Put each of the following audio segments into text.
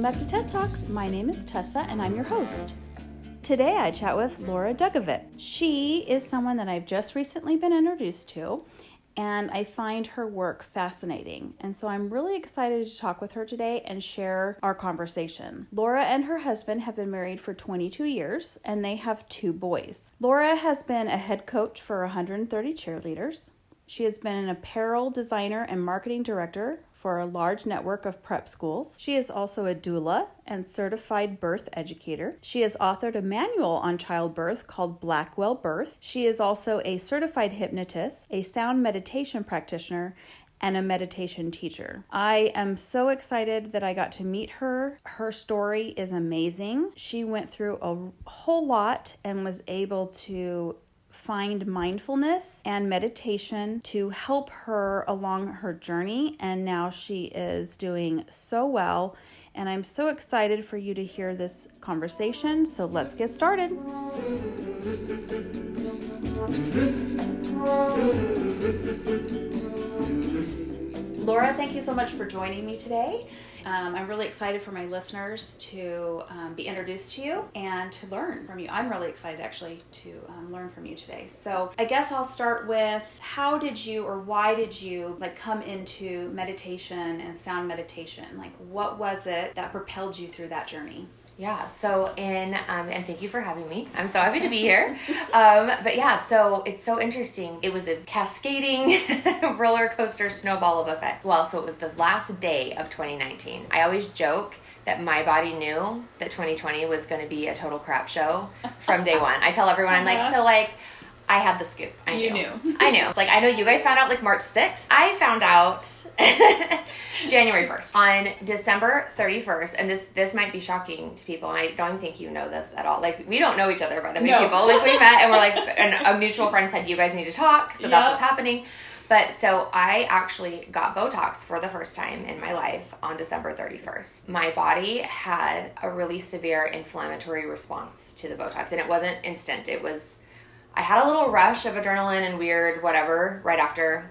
welcome back to Tess Talks. My name is Tessa and I'm your host. Today I chat with Laura Dugavic. She is someone that I've just recently been introduced to and I find her work fascinating. And so I'm really excited to talk with her today and share our conversation. Laura and her husband have been married for 22 years and they have two boys. Laura has been a head coach for 130 cheerleaders. She has been an apparel designer and marketing director for a large network of prep schools. She is also a doula and certified birth educator. She has authored a manual on childbirth called Blackwell Birth. She is also a certified hypnotist, a sound meditation practitioner, and a meditation teacher. I am so excited that I got to meet her. Her story is amazing. She went through a whole lot and was able to find mindfulness and meditation to help her along her journey. And now she is doing so well. And I'm so excited for you to hear this conversation. So let's get started. Laura, thank you so much for joining me today. Um, I'm really excited for my listeners to um, be introduced to you and to learn from you. I'm really excited actually to um, learn from you today. So I guess I'll start with how did you or why did you like come into meditation and sound meditation? Like what was it that propelled you through that journey? Yeah, so in, um, and thank you for having me. I'm so happy to be here. um, but yeah, so it's so interesting. It was a cascading roller coaster snowball of effect. Well, so it was the last day of 2019. I always joke that my body knew that 2020 was going to be a total crap show from day one. I tell everyone, I'm like, so like, I had the scoop. I You knew. knew. I knew. It's like I know you guys found out like March 6th. I found out January 1st. On December 31st, and this this might be shocking to people, and I don't think you know this at all. Like we don't know each other by the way, No. people. Like we met and we're like and a mutual friend said you guys need to talk, so that's what's happening. But so I actually got Botox for the first time in my life on December 31st. My body had a really severe inflammatory response to the Botox, and it wasn't instant. It was I had a little rush of adrenaline and weird whatever right after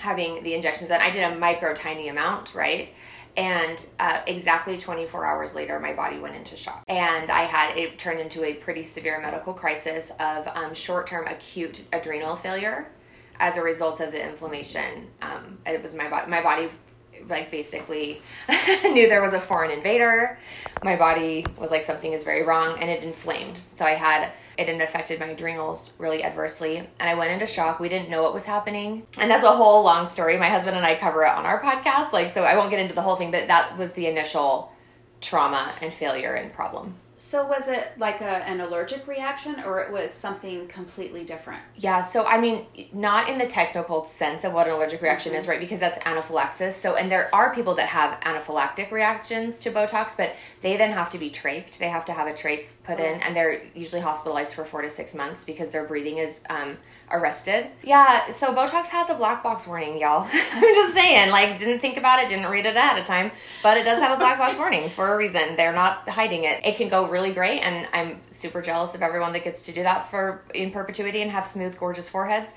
having the injections done. I did a micro tiny amount, right? And uh, exactly 24 hours later, my body went into shock. And I had it turned into a pretty severe medical crisis of um, short term acute adrenal failure as a result of the inflammation. Um, it was my body, my body like basically knew there was a foreign invader. My body was like something is very wrong and it inflamed. So I had it had affected my adrenals really adversely and I went into shock. We didn't know what was happening. And that's a whole long story. My husband and I cover it on our podcast. Like so I won't get into the whole thing, but that was the initial trauma and failure and problem. So was it like a, an allergic reaction or it was something completely different? Yeah, so I mean, not in the technical sense of what an allergic reaction is, mm-hmm. right? Because that's anaphylaxis. So, and there are people that have anaphylactic reactions to Botox, but they then have to be trached. They have to have a trach put in, and they're usually hospitalized for four to six months because their breathing is um, arrested. Yeah, so Botox has a black box warning, y'all. I'm just saying, like, didn't think about it, didn't read it ahead of time, but it does have a black box warning for a reason. They're not hiding it. It can go really great, and I'm super jealous of everyone that gets to do that for in perpetuity and have smooth, gorgeous foreheads.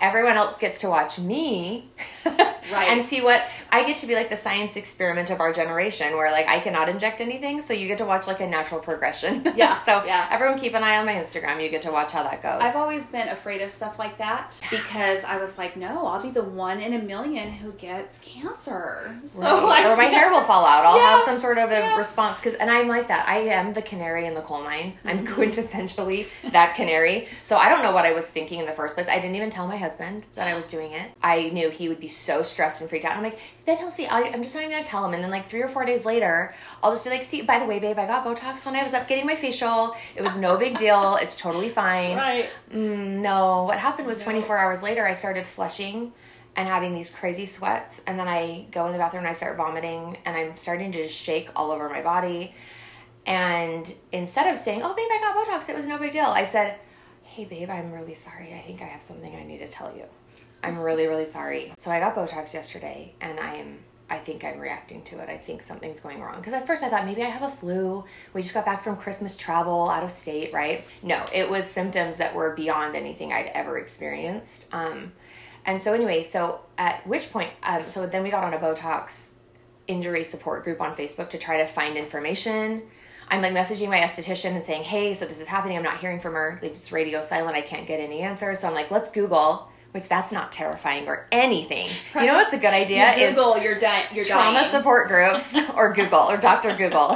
Everyone else gets to watch me Right. and see what I get to be like the science experiment of our generation where like I cannot inject anything, so you get to watch like a natural progression. Yeah, so yeah. everyone keep an eye on my Instagram. You get to watch how that goes. I've always been afraid of stuff like that because I was like, no, I'll be the one in a million who gets cancer. So Right. Or my hair will fall out. I'll Yeah. have some sort of a Yeah. response because, and I'm like that. I am the canary in the coal mine. I'm Mm-hmm. quintessentially that canary. So I don't know what I was thinking in the first place. I didn't even tell my husband that I was doing it. I knew he would be so stressed and freaked out. And I'm like, then he'll see. I, I'm just not even gonna tell him. And then like three or four days later, I'll just be like, see, by the way, babe, I got Botox when I was up getting my facial. It was no big deal. It's totally fine. Right. Mm, no, what happened was 24 hours later, I started flushing and having these crazy sweats. And then I go in the bathroom and I start vomiting and I'm starting to just shake all over my body. And instead of saying, oh, babe, I got Botox, it was no big deal, I said, hey, babe, I'm really sorry. I think I have something I need to tell you. I'm really, really sorry. So I got Botox yesterday and I am. I think I'm reacting to it. I think something's going wrong. Because at first I thought maybe I have a flu. We just got back from Christmas travel out of state, right? No, it was symptoms that were beyond anything I'd ever experienced. Um, and so, anyway, so at which point, um, so then we got on a Botox injury support group on Facebook to try to find information. I'm like messaging my esthetician and saying, hey, so this is happening. I'm not hearing from her. Like, it's radio silent. I can't get any answers. So I'm like, let's Google which that's not terrifying or anything. Right. You know what's a good idea? You Google is your, di- your trauma dying. support groups or Google or Dr. Google.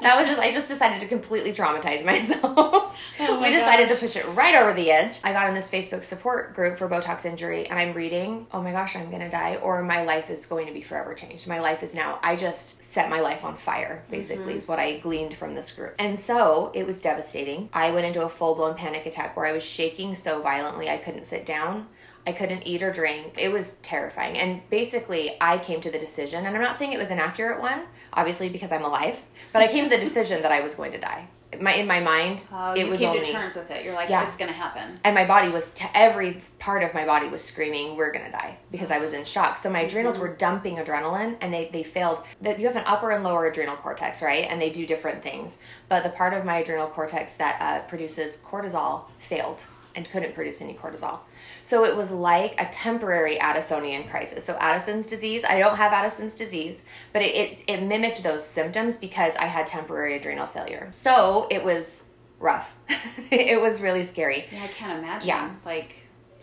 that was just I just decided to completely traumatize myself. Oh my we decided gosh. to push it right over the edge. I got in this Facebook support group for Botox injury and I'm reading, oh my gosh, I'm gonna die, or my life is going to be forever changed. My life is now I just set my life on fire, basically, mm-hmm. is what I gleaned from this group. And so it was devastating. I went into a full blown panic attack where I was shaking so violently I couldn't sit down. I couldn't eat or drink. It was terrifying. And basically, I came to the decision, and I'm not saying it was an accurate one, obviously because I'm alive, but I came to the decision that I was going to die. My in my mind, oh, it you was came only, to terms with it. You're like, yeah. it's going to happen. And my body was t- every part of my body was screaming, "We're going to die," because I was in shock. So my adrenals mm-hmm. were dumping adrenaline, and they they failed. That you have an upper and lower adrenal cortex, right? And they do different things. But the part of my adrenal cortex that uh, produces cortisol failed and couldn't produce any cortisol. So it was like a temporary Addisonian crisis. So Addison's disease, I don't have Addison's disease, but it, it, it mimicked those symptoms because I had temporary adrenal failure. So it was rough. it was really scary. Yeah, I can't imagine. Yeah. Like,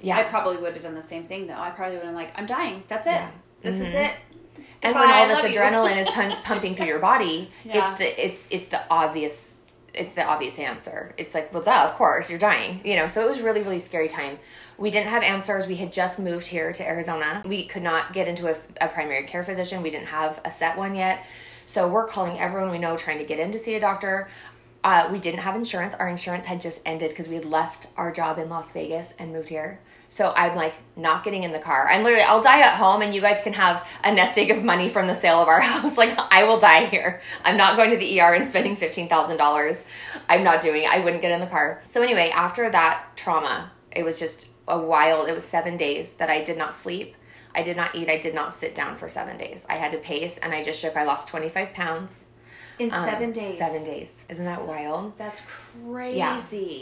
yeah. I probably would have done the same thing though. I probably would have been like, I'm dying. That's it. Yeah. This mm-hmm. is it. And when all this adrenaline is pumping through your body, yeah. it's the it's it's the obvious it's the obvious answer. It's like, well, duh, of course, you're dying. You know, so it was really, really scary time. We didn't have answers. We had just moved here to Arizona. We could not get into a, a primary care physician. We didn't have a set one yet. So we're calling everyone we know trying to get in to see a doctor. Uh, we didn't have insurance. Our insurance had just ended because we had left our job in Las Vegas and moved here. So I'm like not getting in the car. I'm literally I'll die at home and you guys can have a nest egg of money from the sale of our house. Like I will die here. I'm not going to the ER and spending $15,000. I'm not doing it. I wouldn't get in the car. So anyway, after that trauma, it was just a wild, it was seven days that I did not sleep. I did not eat. I did not sit down for seven days. I had to pace and I just shook. I lost 25 pounds. In um, seven days. Seven days. Isn't that wild? That's crazy.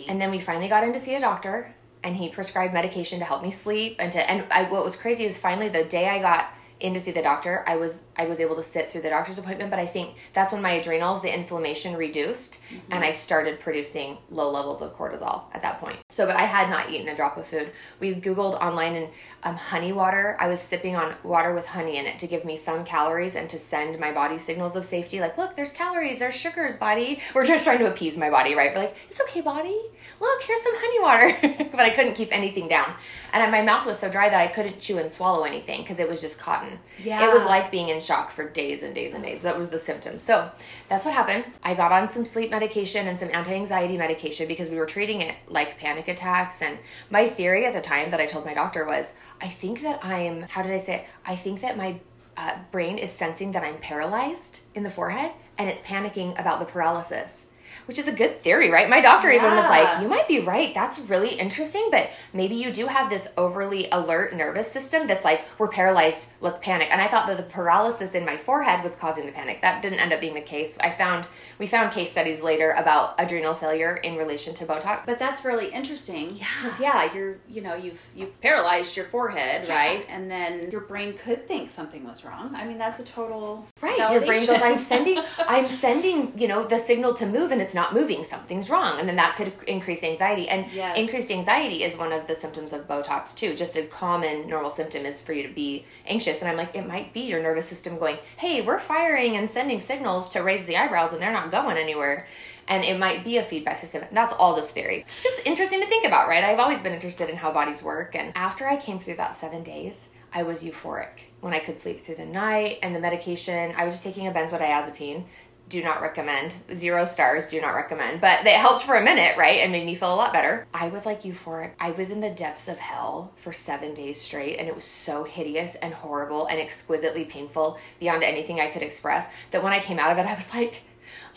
Yeah. And then we finally got in to see a doctor and he prescribed medication to help me sleep and to and I what was crazy is finally the day I got in to see the doctor, I was I was able to sit through the doctor's appointment, but I think that's when my adrenals, the inflammation reduced, mm-hmm. and I started producing low levels of cortisol at that point. So, but I had not eaten a drop of food. We Googled online and um, honey water. I was sipping on water with honey in it to give me some calories and to send my body signals of safety. Like, look, there's calories, there's sugars, body. We're just trying to appease my body, right? But like, it's okay, body. Look, here's some honey water. but I couldn't keep anything down, and my mouth was so dry that I couldn't chew and swallow anything because it was just cotton. Yeah. It was like being in shock for days and days and days. That was the symptoms. So that's what happened. I got on some sleep medication and some anti anxiety medication because we were treating it like panic attacks. And my theory at the time that I told my doctor was I think that I'm, how did I say it? I think that my uh, brain is sensing that I'm paralyzed in the forehead and it's panicking about the paralysis which is a good theory, right? My doctor yeah. even was like, You might be right. That's really interesting, but maybe you do have this overly alert nervous system that's like, We're paralyzed, let's panic. And I thought that the paralysis in my forehead was causing the panic. That didn't end up being the case. I found, we found case studies later about adrenal failure in relation to Botox. But that's really interesting. Yeah. Because, yeah, you're, you know, you've, you've paralyzed your forehead, yeah. right? And then your brain could think something was wrong. I mean, that's a total. Right. Validation. Your brain goes, I'm sending, I'm sending, you know, the signal to move and it's not moving, something's wrong. And then that could increase anxiety. And yes. increased anxiety is one of the symptoms of Botox, too. Just a common normal symptom is for you to be anxious. And I'm like, it might be your nervous system going, hey, we're firing and sending signals to raise the eyebrows and they're not going anywhere. And it might be a feedback system. That's all just theory. Just interesting to think about, right? I've always been interested in how bodies work. And after I came through that seven days, I was euphoric when I could sleep through the night and the medication. I was just taking a benzodiazepine do not recommend. Zero stars, do not recommend. But it helped for a minute, right? And made me feel a lot better. I was like euphoric. I was in the depths of hell for seven days straight, and it was so hideous and horrible and exquisitely painful beyond anything I could express that when I came out of it, I was like,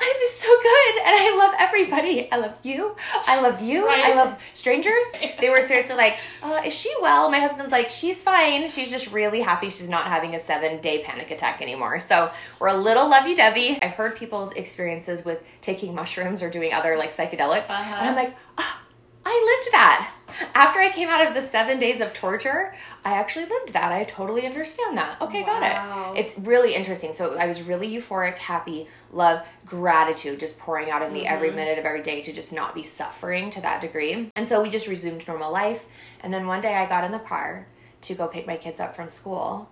life is so good and I love everybody. I love you. I love you. Right. I love strangers. They were seriously like, uh, is she well? My husband's like, she's fine. She's just really happy she's not having a seven day panic attack anymore. So we're a little lovey dovey. I've heard people's experiences with taking mushrooms or doing other like psychedelics. Uh-huh. And I'm like, oh, I lived that. After I came out of the seven days of torture, I actually lived that. I totally understand that. Okay, Wow. got it. It's really interesting. So I was really euphoric, happy, love, gratitude just pouring out of me every mm-hmm. minute of every day to just not be suffering to that degree. And so we just resumed normal life. And then one day I got in the car to go pick my kids up from school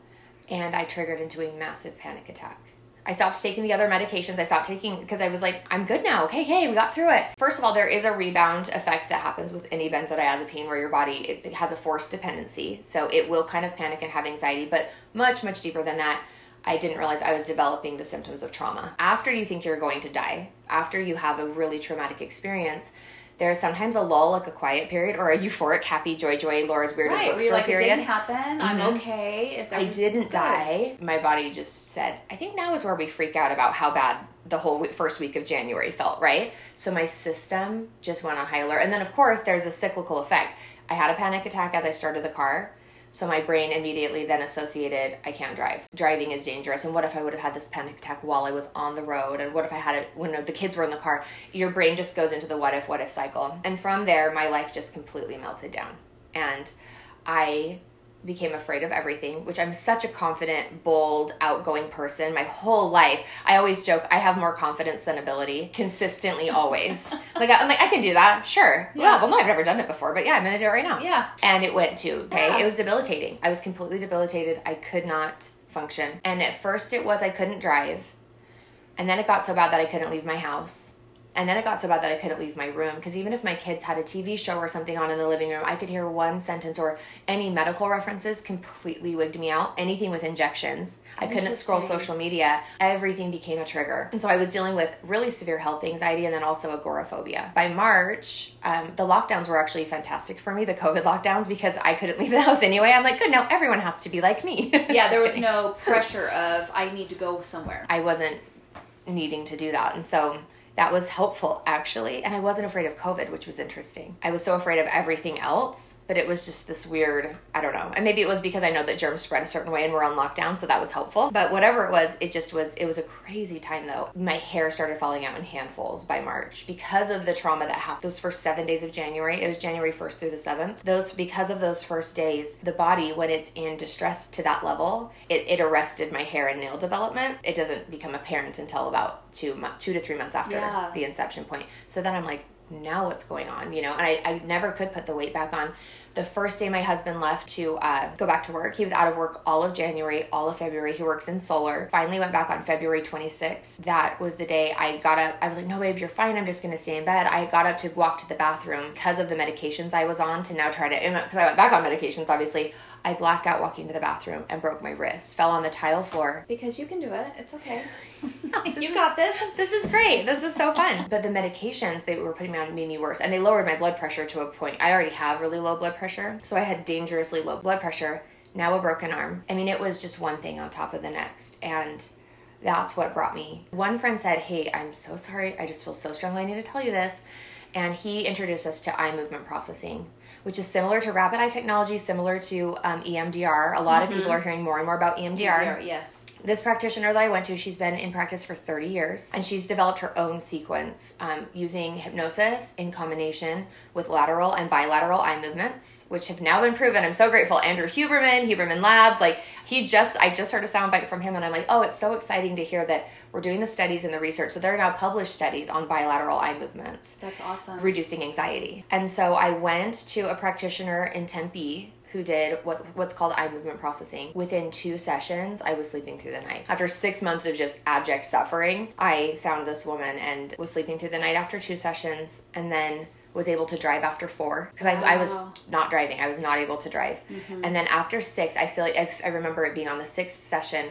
and I triggered into a massive panic attack. I stopped taking the other medications. I stopped taking because I was like, I'm good now. Okay, okay, we got through it. First of all, there is a rebound effect that happens with any benzodiazepine where your body it, has a forced dependency, so it will kind of panic and have anxiety. But much, much deeper than that, I didn't realize I was developing the symptoms of trauma. After you think you're going to die, after you have a really traumatic experience. There's sometimes a lull, like a quiet period, or a euphoric, happy, joy, joy, Laura's weird Right. Bookstore like, period. it didn't happen. I'm Mhm. okay. It's I didn't good. die. My body just said, I think now is where we freak out about how bad the whole first week of January felt, right? So my system just went on high alert. And then, of course, there's a cyclical effect. I had a panic attack as I started the car. So my brain immediately then associated, I can't drive. Driving is dangerous. And what if I would have had this panic attack while I was on the road? And what if I had it when the kids were in the car? Your brain just goes into the what if, what if cycle. And from there, my life just completely melted down. And I became afraid of everything, which I'm such a confident, bold, outgoing person my whole life. I always joke I have more confidence than ability, consistently, always. like I'm like I can do that, sure. Yeah. Yeah. Well, no, I've never done it before, but yeah, I'm gonna do it right now. Yeah. And it went to okay. Yeah. It was debilitating. I was completely debilitated. I could not function. And at first, it was I couldn't drive, and then it got so bad that I couldn't leave my house. And then it got so bad that I couldn't leave my room because even if my kids had a TV show or something on in the living room, I could hear one sentence or any medical references completely wigged me out. Anything with injections. I couldn't scroll social media. Everything became a trigger. And so I was dealing with really severe health anxiety and then also agoraphobia. By March, um, the lockdowns were actually fantastic for me, the COVID lockdowns, because I couldn't leave the house anyway. I'm like, good, now everyone has to be like me. Yeah, there was no pressure of I need to go somewhere. I wasn't needing to do that. And so that was helpful actually. And I wasn't afraid of COVID, which was interesting. I was so afraid of everything else, but it was just this weird, I don't know. And maybe it was because I know that germs spread a certain way and we're on lockdown, so that was helpful. But whatever it was, it just was, it was a crazy time though. My hair started falling out in handfuls by March because of the trauma that happened. Those first seven days of January, it was January 1st through the 7th. Those, because of those first days, the body, when it's in distress to that level, it, it arrested my hair and nail development. It doesn't become apparent until about two, two to three months after Yeah. the inception point. So then I'm like, now what's going on? You know, and I, I never could put the weight back on. The first day my husband left to uh, go back to work, he was out of work all of January, all of February. He works in solar. Finally went back on February 26th. That was the day I got up. I was like, no, babe, you're fine. I'm just going to stay in bed. I got up to walk to the bathroom because of the medications I was on to now try to, because I went back on medications, obviously. I blacked out walking to the bathroom and broke my wrist, fell on the tile floor, Because you can do it. It's okay. You is- got this. This is great. This is so fun. But the medications they were putting me on made me worse, and they lowered my blood pressure to a point. I already have really low blood pressure, so I had dangerously low blood pressure. Now a broken arm. I mean, it was just one thing on top of the next, and that's what brought me. One friend said, "Hey, I'm so sorry. I just feel so strongly. I need to tell you this." And he introduced us to eye movement processing, which is similar to rapid eye technology, similar to um, EMDR. A lot of people are hearing more and more about EMDR Yes. this practitioner that I went to, she's been in practice for 30 years and she's developed her own sequence um, using hypnosis in combination with lateral and bilateral eye movements, which have now been proven. I'm so grateful. Andrew Huberman, Huberman Labs, like he just, I just heard a soundbite from him and I'm like, oh, it's so exciting to hear that we're doing the studies and the research. So there are now published studies on bilateral eye movements That's awesome. reducing anxiety. And so I went to a practitioner in Tempe who did what what's called eye movement processing. Within two sessions, I was sleeping through the night. After 6 months of just abject suffering, I found this woman and was sleeping through the night after two sessions and then was able to drive after four because I, I was not driving. I was not able to drive. Mm-hmm. And then after six, I feel like I, I remember it being on the sixth session.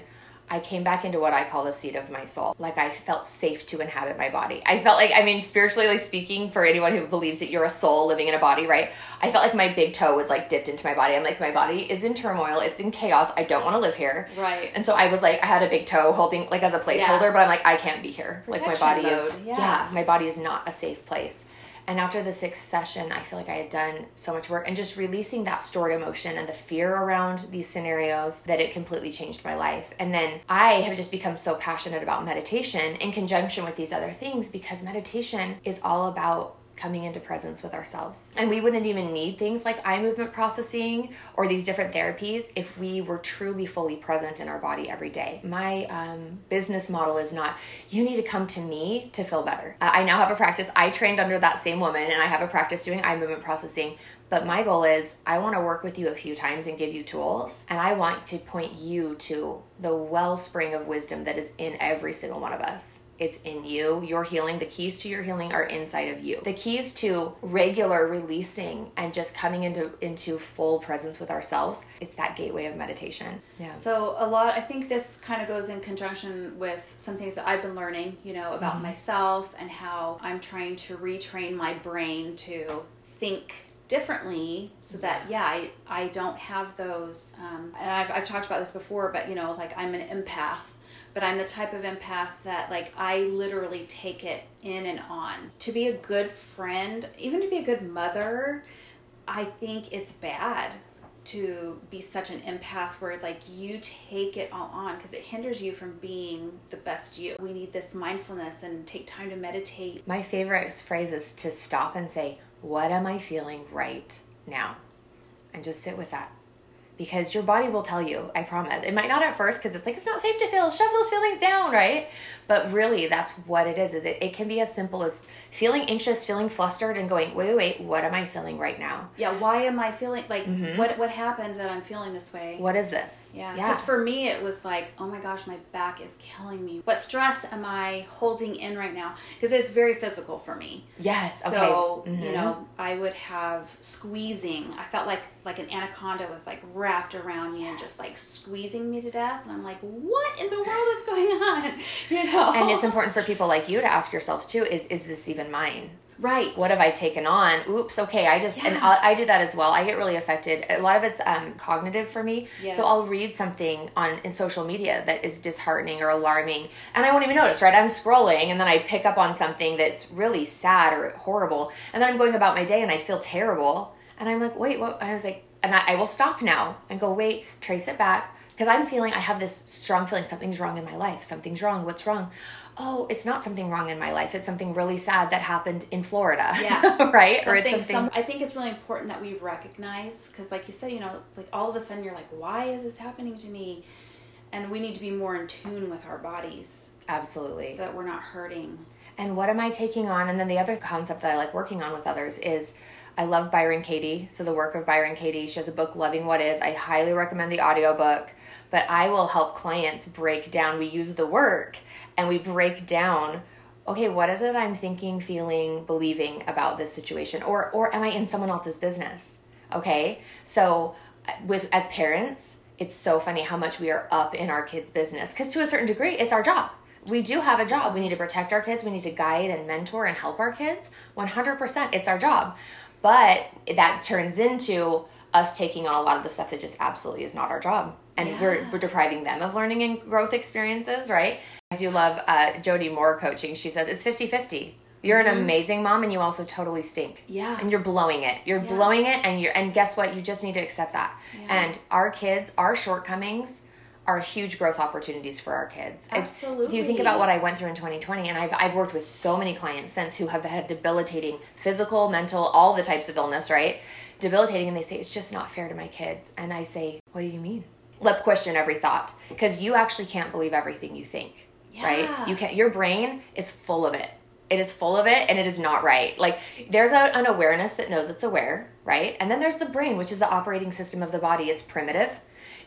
I came back into what I call the seat of my soul. Like I felt safe to inhabit my body. I felt like, I mean, spiritually like speaking, for anyone who believes that you're a soul living in a body, right? I felt like my big toe was like dipped into my body. I'm like, my body is in turmoil. It's in chaos. I don't want to live here. Right. And so I was like, I had a big toe holding, like as a placeholder, but I'm like, I can't be here. like my Protection body is, yeah. yeah, my body is not a safe place. And after the sixth session, I feel like I had done so much work and just releasing that stored emotion and the fear around these scenarios that it completely changed my life. And then I have just become so passionate about meditation in conjunction with these other things because meditation is all about coming into presence with ourselves. And we wouldn't even need things like eye movement processing or these different therapies if we were truly fully present in our body every day. My um, business model is not, you need to come to me to feel better. Uh, I now have a practice. I trained under that same woman and I have a practice doing eye movement processing. But my goal is I want to work with you a few times and give you tools. And I want to point you to the wellspring of wisdom that is in every single one of us. It's in you. Your healing, the keys to your healing are inside of you. The keys to regular releasing and just coming into into full presence with ourselves, it's that gateway of meditation. Yeah. So a lot I think this kind of goes in conjunction with some things that I've been learning, you know, about mm-hmm. myself and how I'm trying to retrain my brain to think differently so that yeah i, I don't have those um, and I've, I've talked about this before but you know like i'm an empath but i'm the type of empath that like i literally take it in and on to be a good friend even to be a good mother i think it's bad to be such an empath where like you take it all on because it hinders you from being the best you. We need this mindfulness and take time to meditate. My favorite phrase is to stop and say, what am I feeling right now? And just sit with that. Because your body will tell you, I promise. It might not at first because it's like, it's not safe to feel. Shove those feelings down, right? But really, that's what it is. Is it, it can be as simple as feeling anxious, feeling flustered, and going, wait, wait, wait, what am I feeling right now? Yeah, why am I feeling like mm-hmm. what what happened that I'm feeling this way? What is this? Yeah, because yeah. for me it was like, oh my gosh, my back is killing me. What stress am I holding in right now? Because it's very physical for me. Yes. Okay. So mm-hmm. you know, I would have squeezing. I felt like like an anaconda was like wrapped around me yes. and just like squeezing me to death, and I'm like, what in the world is going on? You know. And it's important for people like you to ask yourselves too: is is this even mine? Right. What have I taken on? Oops. Okay. I just yeah. and i i do that as well. I get really affected. A lot of it's um, cognitive for me. Yes. So I'll read something on in social media that is disheartening or alarming, and I won't even notice. Right. I'm scrolling, and then I pick up on something that's really sad or horrible, and then I'm going about my day, and I feel terrible, and I'm like, wait, what? And I was like, and I, I will stop now and go, wait, trace it back because I'm feeling I have this strong feeling something's wrong in my life. Something's wrong. What's wrong? Oh, it's not something wrong in my life. It's something really sad that happened in Florida. Yeah. right? Something, or it's something some, I think it's really important that we recognize because like you said, you know, like all of a sudden you're like, why is this happening to me? And we need to be more in tune with our bodies. Absolutely. So that we're not hurting. And what am I taking on? And then the other concept that I like working on with others is I love Byron Katie. So the work of Byron Katie. She has a book, Loving What Is. I highly recommend the audiobook but I will help clients break down. We use the work and we break down okay, what is it I'm thinking, feeling, believing about this situation or or am I in someone else's business? Okay? So with as parents, it's so funny how much we are up in our kids' business cuz to a certain degree, it's our job. We do have a job. We need to protect our kids. We need to guide and mentor and help our kids. 100%, it's our job. But that turns into us taking on a lot of the stuff that just absolutely is not our job and yeah. we're, we're depriving them of learning and growth experiences, right? I do love uh, Jody Moore coaching. She says it's 50 50. You're mm-hmm. an amazing mom and you also totally stink. Yeah. And you're blowing it. You're yeah. blowing it and you're and guess what? You just need to accept that. Yeah. And our kids, our shortcomings are huge growth opportunities for our kids. Absolutely. If you think about what I went through in 2020 and I've I've worked with so many clients since who have had debilitating physical, mental, all the types of illness, right? Debilitating and they say it's just not fair to my kids. And I say, "What do you mean?" let's question every thought because you actually can't believe everything you think yeah. right you can't your brain is full of it it is full of it and it is not right like there's a, an awareness that knows it's aware right and then there's the brain which is the operating system of the body it's primitive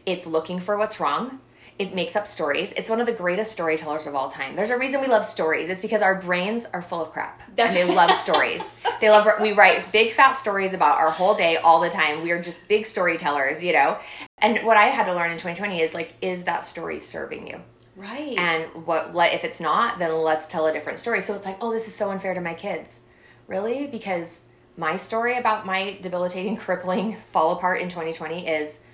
it's looking for what's wrong it makes up stories. It's one of the greatest storytellers of all time. There's a reason we love stories. It's because our brains are full of crap. That's and they love stories. They love we write big fat stories about our whole day all the time. We are just big storytellers, you know. And what I had to learn in 2020 is like is that story serving you? Right. And what if it's not, then let's tell a different story. So it's like, "Oh, this is so unfair to my kids." Really? Because my story about my debilitating crippling fall apart in 2020 is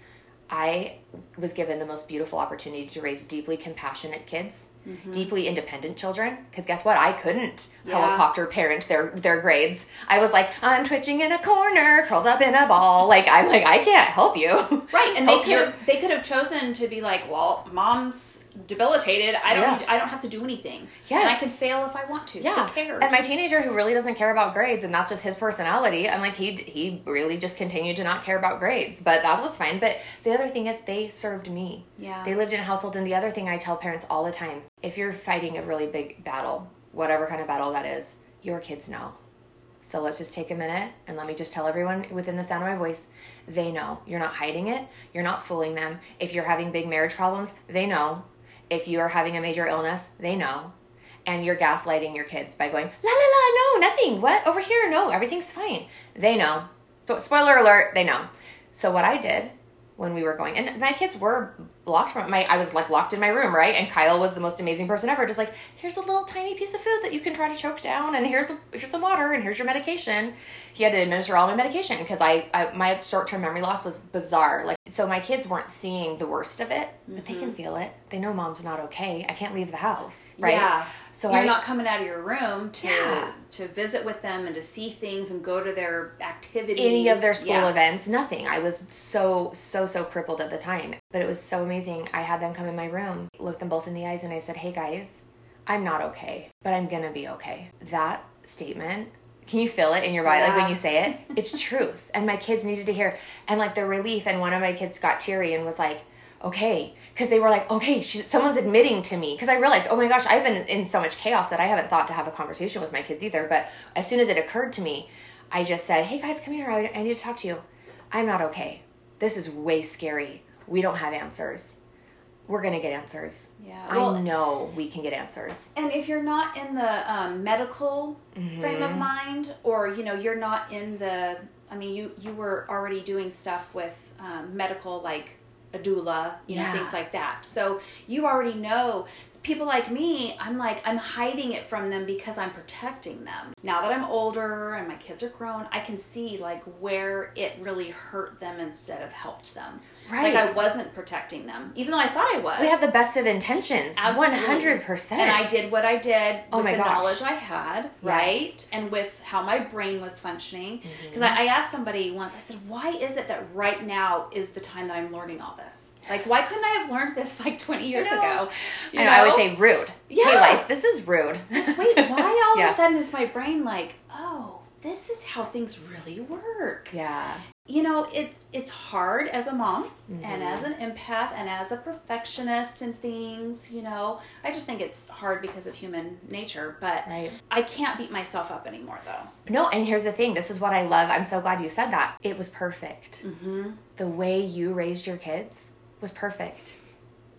I was given the most beautiful opportunity to raise deeply compassionate kids, mm-hmm. deeply independent children. Because guess what? I couldn't yeah. helicopter parent their their grades. I was like, I'm twitching in a corner, curled up in a ball. Like I'm like, I can't help you. Right, and they could have they could have chosen to be like, well, mom's debilitated. I don't. Yeah. I don't have to do anything. Yes. and I can fail if I want to. Yeah. Who cares? And my teenager who really doesn't care about grades, and that's just his personality. I'm like, he he really just continued to not care about grades, but that was fine. But the other thing is, they served me. Yeah. They lived in a household, and the other thing I tell parents all the time: if you're fighting a really big battle, whatever kind of battle that is, your kids know. So let's just take a minute and let me just tell everyone within the sound of my voice, they know. You're not hiding it. You're not fooling them. If you're having big marriage problems, they know. If you are having a major illness, they know. And you're gaslighting your kids by going, la la la, no, nothing. What? Over here, no, everything's fine. They know. Spoiler alert, they know. So what I did when we were going, and my kids were locked from my, I was like locked in my room, right? And Kyle was the most amazing person ever. Just like, here's a little tiny piece of food that you can try to choke down, and here's a, here's some water, and here's your medication. He had to administer all my medication because I, I my short term memory loss was bizarre. Like, so my kids weren't seeing the worst of it, but they can mm-hmm. feel it. They know mom's not okay. I can't leave the house, right? Yeah. So you're I, not coming out of your room to Yeah. to visit with them and to see things and go to their activities. any of their school Yeah. events, nothing. I was so, so, so crippled at the time. But it was so amazing. I had them come in my room, looked them both in the eyes, and I said, Hey guys, I'm not okay, but I'm gonna be okay. That statement, can you feel it in your body? Like when you say it, it's truth. And my kids needed to hear. And like the relief, and one of my kids got teary and was like, Okay, because they were like, okay, she, someone's admitting to me. Because I realized, oh my gosh, I've been in so much chaos that I haven't thought to have a conversation with my kids either. But as soon as it occurred to me, I just said, hey guys, come here. I, I need to talk to you. I'm not okay. This is way scary. We don't have answers. We're going to get answers. Yeah, I well- know we can get answers. And if you're not in the um, medical frame Mm-hmm. of mind, or you know, you're not in the, I mean, you you were already doing stuff with um, medical, like a doula, you know, Yeah. things like that. So you already know. People like me, I'm like, I'm hiding it from them because I'm protecting them. Now that I'm older and my kids are grown, I can see like where it really hurt them instead of helped them. Right. Like I wasn't protecting them, even though I thought I was. We have the best of intentions. Absolutely. 100%. And I did what I did Oh with the gosh. knowledge I had, right? And with how my brain was functioning. Mm-hmm. Because I, I asked somebody once, I said, why is it that right now is the time that I'm learning all this? Like, why couldn't I have learned this like 20 years know. ago? You I know, I always say rude. Yeah. Hey, life, this is rude. Wait, why all Yeah. of a sudden is my brain like, oh, this is how things really work? yeah. you know it's it's hard as a mom Mm-hmm. and as an empath and as a perfectionist and things you know i just think it's hard because of human nature but Right. i can't beat myself up anymore though No, and here's the thing. This is what I love. I'm so glad you said that. It was perfect. Mm-hmm. The way you raised your kids was perfect.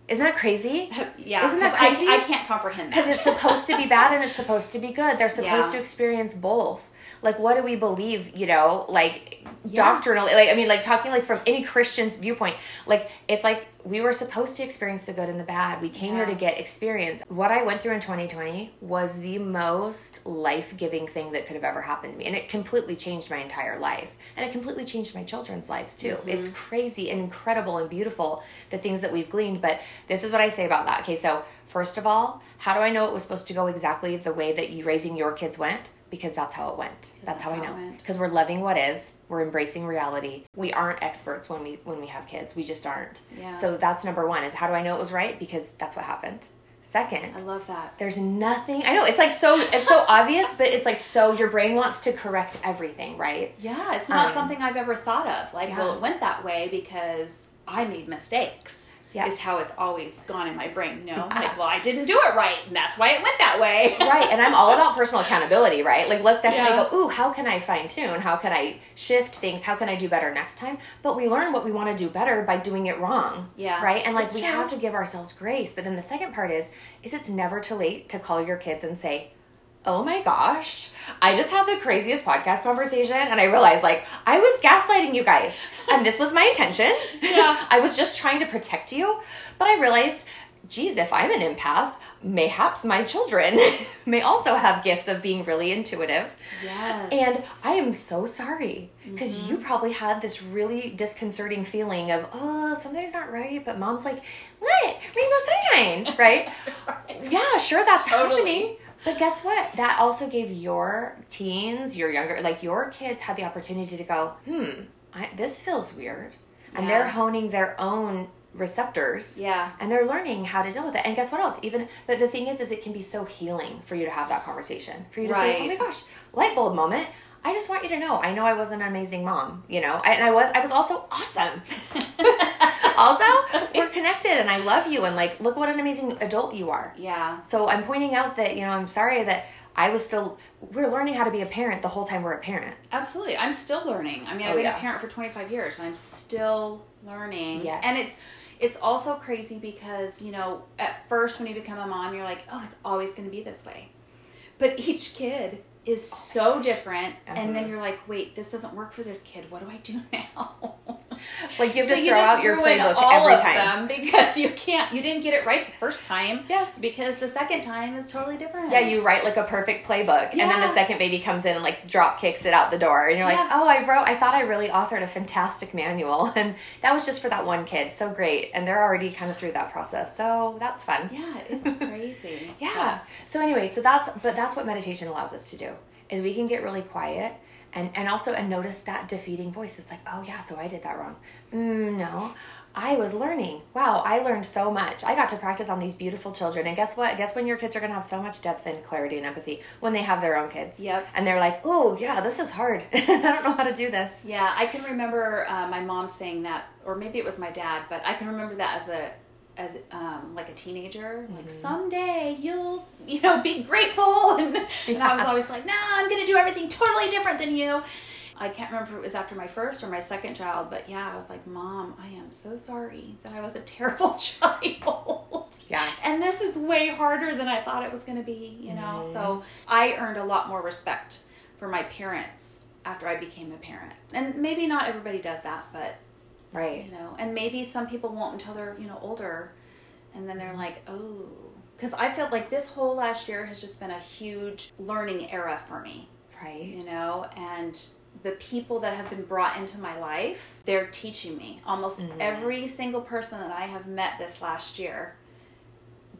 Isn't that crazy? yeah Isn't that 'cause I- crazy? I, can't comprehend that Because it's supposed to be bad and it's supposed to be good. They're supposed Yeah. to experience both. Like, what do we believe? You know, like Yeah. doctrinally. Like, I mean, like talking like from any Christian's viewpoint. Like, it's like we were supposed to experience the good and the bad. We came here to get experience. What I went through in 2020 was the most life giving thing that could have ever happened to me, and it completely changed my entire life, and it completely changed my children's lives too. Mm-hmm. It's crazy and incredible and beautiful the things that we've gleaned. But this is what I say about that. Okay, so first of all, how do I know it was supposed to go exactly the way that you raising your kids went? Because that's how it went. That's, how, I how it know. Because we're loving what is. We're embracing reality. We aren't experts when we when we have kids. We just aren't. Yeah. So that's number one. Is how do I know it was right? Because that's what happened. Second, i love that there's nothing. I know it's like so. It's so obvious, but it's like so. Your brain wants to correct everything, right? yeah it's not Um, something i've ever thought of like yeah. well it went that way because i made mistakes Yeah. is how it's always gone in my brain know? Like well i didn't do it right and that's why it went that way. Right and i'm all about personal accountability right? Like let's definitely Yeah. go ooh how can i fine tune how can i shift things? How can i do better next time? But we learn what we want to do better by doing it wrong Yeah, right? And like it's we true. have to give ourselves grace but then the second part is is it's never too late to call your kids and say oh my gosh i just had the craziest podcast conversation and i realized like i was gaslighting you guys and this was my intention Yeah. i was just trying to protect you but i realized geez, if I'm an empath, mayhaps my children may also have gifts of being really intuitive. yes And I am so sorry because you mm-hmm. probably had this really disconcerting feeling of, oh, something's not right, but mom's like, what? Rainbow sunshine, right? Yeah, sure, that's Totally. happening. But guess what? That also gave your teens, your younger, like your kids had the opportunity to go, hmm, I, this feels weird. And Yeah. they're honing their own receptors. Yeah. And they're learning how to deal with it. And guess what else? Even but the thing is is it can be so healing for you to have that conversation. For you to say, "Oh my gosh, light bulb moment. I just want you to know. I know I was an amazing mom, you know. And I was I was also awesome. also, we're connected and I love you and like look what an amazing adult you are. Yeah. So I'm pointing out that, you know, I'm sorry that I was still we're learning how to be a parent the whole time we're a parent. Absolutely. I'm still learning. I mean, I've Oh, been yeah. a parent for 25 years and I'm still learning. Yes. And it's it's also crazy because, you know, at first when you become a mom, you're like, "Oh, it's always going to be this way." But each kid is so different and then Uh-huh. you're like, "Wait, this doesn't work for this kid. What do I do now?" Like you have so to you throw just out your playbook all every of time. them because you can't you didn't get it right the first time. Yes. Because the second time is totally different. Yeah, you write like a perfect playbook, and then the second baby comes in and like drop kicks it out the door, and you're like, Yeah. "Oh, I wrote. I thought I really authored a fantastic manual, and that was just for that one kid. So great, and they're already kind of through that process, so that's fun. Yeah, it's crazy. Yeah. So anyway, so that's but that's what meditation allows us to do is we can get really quiet and and also and notice that defeating voice that's like, oh yeah, so I did that wrong. Mm, no. I was learning. Wow, I learned so much. I got to practice on these beautiful children. And guess what? Guess when your kids are going to have so much depth and clarity and empathy when they have their own kids. Yep. And they're like, "Oh, yeah, this is hard. I don't know how to do this." Yeah, I can remember uh, my mom saying that, or maybe it was my dad, but I can remember that as a as um, like a teenager. Like Mm-hmm. someday you'll you know be grateful, and, and I was always like, no, I'm gonna do everything totally different than you. I can't remember if it was after my first or my second child, but yeah, I was like, Mom, I am so sorry that I was a terrible child. Yeah. And this is way harder than I thought it was going to be, you know? Mm-hmm. So I earned a lot more respect for my parents after I became a parent. And maybe not everybody does that, but, Right. you know, and maybe some people won't until they're, you know, older. And then they're mm-hmm. like, oh. Because I felt like this whole last year has just been a huge learning era for me Right. you know and the people that have been brought into my life they're teaching me almost mm-hmm. every single person that i have met this last year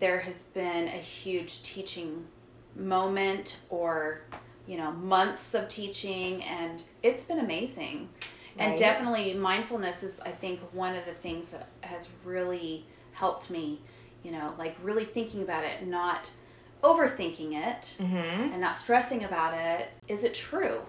there has been a huge teaching moment or you know months of teaching and it's been amazing and Right. definitely mindfulness is i think one of the things that has really helped me you know like really thinking about it not overthinking it Mm-hmm. and not stressing about it is it true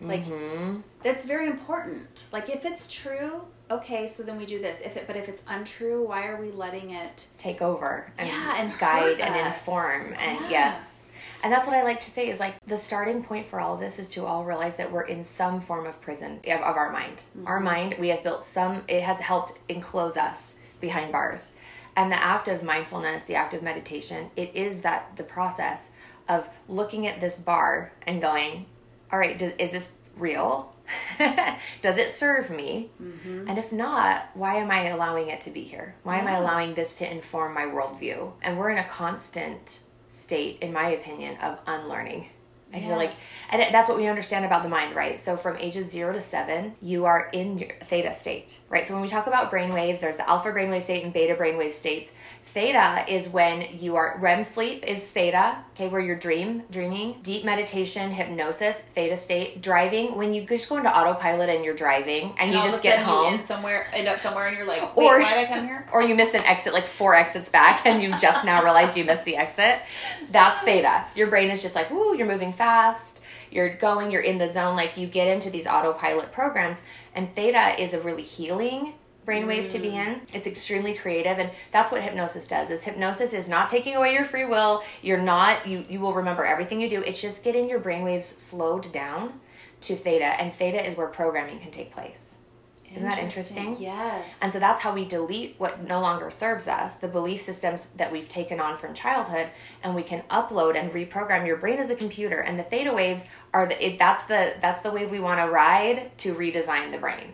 like Mm-hmm. that's very important like if it's true okay so then we do this if it but if it's untrue why are we letting it Take over and, Yeah, and guide and inform and yes. And that's what I like to say is like the starting point for all of this is to all realize that we're in some form of prison of, of our mind. Our Mm-hmm. mind, we have built some, it has helped enclose us behind bars. And the act of mindfulness, the act of meditation, it is that the process of looking at this bar and going, all right, does, is this real? does it serve me? Mm-hmm. And if not, why am I allowing it to be here? Why am I allowing this to inform my worldview? And we're in a constant state, in my opinion, of unlearning. I feel like, and that's what we understand about the mind, right? So from ages zero to seven, you are in your theta state, right? So when we talk about brain waves, there's the alpha brainwave state and beta brainwave states. Theta is when you are REM sleep is theta, okay, where you're dream dreaming, deep meditation, hypnosis, theta state, driving when you just go into autopilot and you're driving and, you all just get home you somewhere end up somewhere and you're like Or- why did i come here or you miss an exit like four exits back and you just now realized you missed the exit. That's theta. Your brain is just like, ooh, you're moving fast. You're going, you're in the zone. Like you get into these autopilot programs, and theta is a really healing brainwave to be mm. in. It's extremely creative, and that's what hypnosis does. Is hypnosis is not taking away your free will. You're not you you will remember everything you do. It's just getting your brainwaves slowed down to theta, and theta is where programming can take place. Isn't that interesting? yes And so that's how we delete what no longer serves us, the belief systems that we've taken on from childhood, and we can upload and reprogram your brain as a computer. And the theta waves are the it, that's the that's the wave we want to ride to redesign the brain.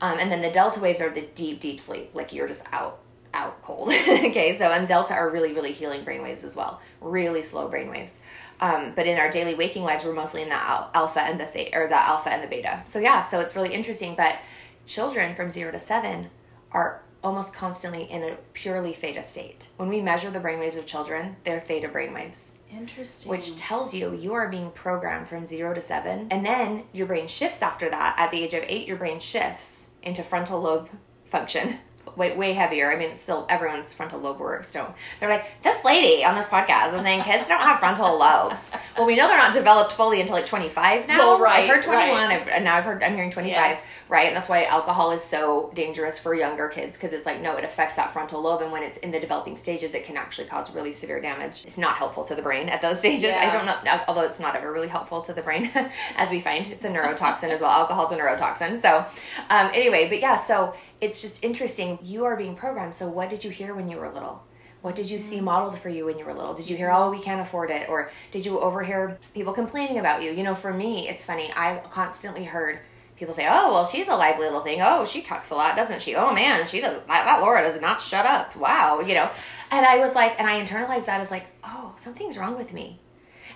Um, and then the delta waves are the deep deep sleep, like you're just out out cold. okay, so and delta are really really healing brain waves as well, really slow brain waves. Um, but in our daily waking lives, we're mostly in the al- alpha and the theta, or the alpha and the beta. So yeah, so it's really interesting. But children from zero to seven are almost constantly in a purely theta state. When we measure the brainwaves of children, they're theta brainwaves, interesting which tells you you are being programmed from zero to seven. And then your brain shifts after that. At the age of eight, your brain shifts into frontal lobe function. way way heavier. I mean, still everyone's frontal lobe works. So they're like, this lady on this podcast was saying kids don't have frontal lobes. Well, we know they're not developed fully until like 25 now. Well, right, I've heard 21, right. I've, and now I've heard I'm hearing 25. Yes. Right, and that's why alcohol is so dangerous for younger kids because it's like no, it affects that frontal lobe, and when it's in the developing stages, it can actually cause really severe damage. It's not helpful to the brain at those stages. I don't know, although it's not ever really helpful to the brain, as we find it's a neurotoxin as well. Alcohol's a neurotoxin. So, um, anyway, but yeah, so it's just interesting. You are being programmed. So, what did you hear when you were little? What did you see modeled for you when you were little? Did you hear, oh, we can't afford it? Or did you overhear people complaining about you? You know, for me, it's funny. I constantly heard people say, oh, well, she's a lively little thing. Oh, she talks a lot, doesn't she? Oh, man, she does. That, that Laura does not shut up. Wow, you know. And I was like, and I internalized that as like, oh, something's wrong with me.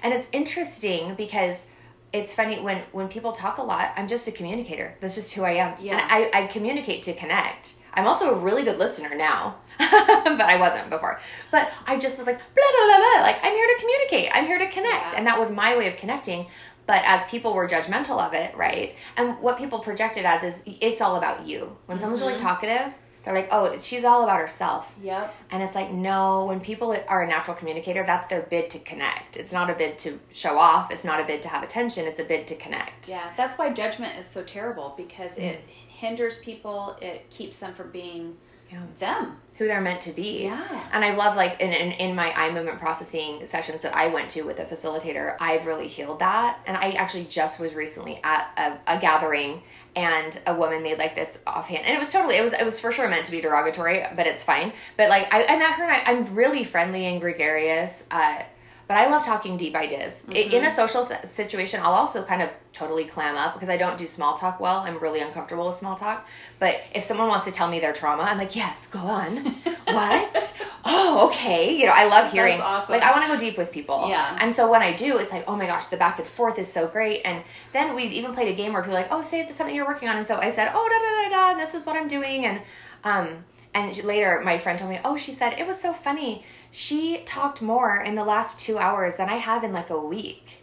And it's interesting because it's funny when when people talk a lot i'm just a communicator that's just who i am Yeah. and I, I communicate to connect i'm also a really good listener now but i wasn't before but i just was like blah blah blah blah like i'm here to communicate i'm here to connect Yeah. and that was my way of connecting but as people were judgmental of it right and what people projected as is it's all about you when someone's really talkative they're like oh she's all about herself Yep. and it's like, no, when people are a natural communicator, that's their bid to connect. It's not a bid to show off. It's not a bid to have attention. It's a bid to connect. Yeah, that's why judgment is so terrible because it Mm. hinders people. It keeps them from being Yeah. them. Who they're meant to be. Yeah. And I love, like, in, in, in my eye movement processing sessions that I went to with a facilitator, I've really healed that. And I actually just was recently at a, a gathering and a woman made like this offhand and it was totally it was it was for sure meant to be derogatory but it's fine but like i, I met her and I, i'm really friendly and gregarious uh but I love talking deep ideas. I- In a social situation, I'll also kind of totally clam up because I don't do small talk well. I'm really uncomfortable with small talk. But if someone wants to tell me their trauma, I'm like, yes, go on. what? Oh, okay. You know, I love hearing. awesome. Like, I want to go deep with people. Yeah. And so when I do, it's like, oh my gosh, the back and forth is so great. And then we even played a game where people are like, oh, say something you're working on. And so I said, oh, da da da da, this is what I'm doing. And um, and later my friend told me, oh, she said it was so funny. She talked more in the last two hours than I have in like a week.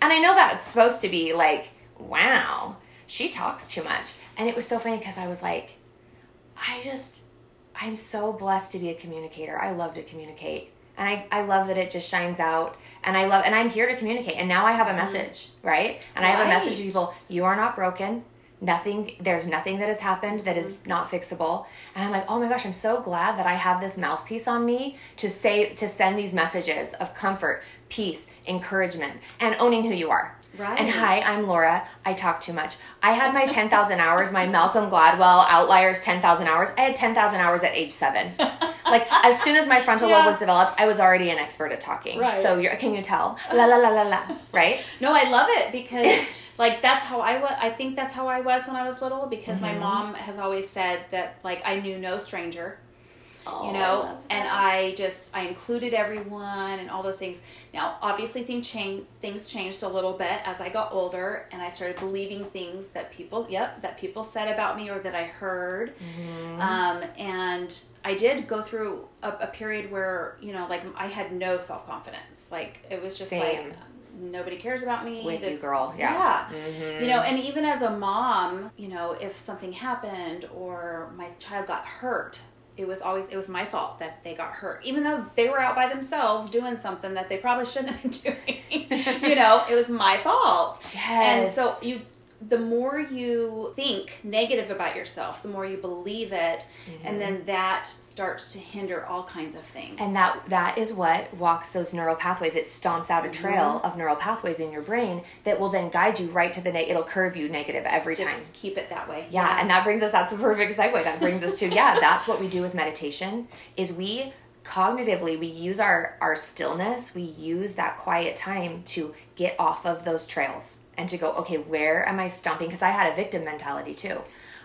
And I know that's supposed to be like, wow, she talks too much. And it was so funny because I was like, I just, I'm so blessed to be a communicator. I love to communicate. And I, I love that it just shines out. And I love, and I'm here to communicate. And now I have a message, right? And I have a message to people you are not broken. Nothing, there's nothing that has happened that is mm-hmm. not fixable. And I'm like, oh my gosh, I'm so glad that I have this mouthpiece on me to say, to send these messages of comfort, peace, encouragement, and owning who you are. Right. And hi, I'm Laura. I talk too much. I had my 10,000 hours, my Malcolm Gladwell Outliers 10,000 hours. I had 10,000 hours at age seven. like, as soon as my frontal lobe was developed, I was already an expert at talking. Right. So, you're, can you tell? La la la la la. Right? No, I love it because like that's how I was. I think that's how I was when I was little because Mm-hmm. my mom has always said that like I knew no stranger. Oh, you know and i just i included everyone and all those things now obviously things changed. things changed a little bit as i got older and i started believing things that people yep that people said about me or that i heard Mm-hmm. um, and i did go through a, a period where you know like i had no self-confidence like it was just Same. like nobody cares about me With you, girl. Yeah. yeah. You know, mm-hmm. and even as a mom, you know, if something happened or my child got hurt, it was always it was my fault that they got hurt. Even though they were out by themselves doing something that they probably shouldn't have been doing. you know, it was my fault. yes. And so you the more you think negative about yourself, the more you believe it, and then that starts to hinder all kinds of things. And that that is what walks those neural pathways. It stomps out a Mm-hmm. trail of neural pathways in your brain that will then guide you right to the neg. It'll curve you negative every time. just keep it that way. Yeah, and that brings us. That's the perfect segue. That brings us to yeah. That's what we do with meditation. Is we cognitively we use our our stillness. We use that quiet time to get off of those trails and to go. Okay, where am I stomping? Because I had a victim mentality too.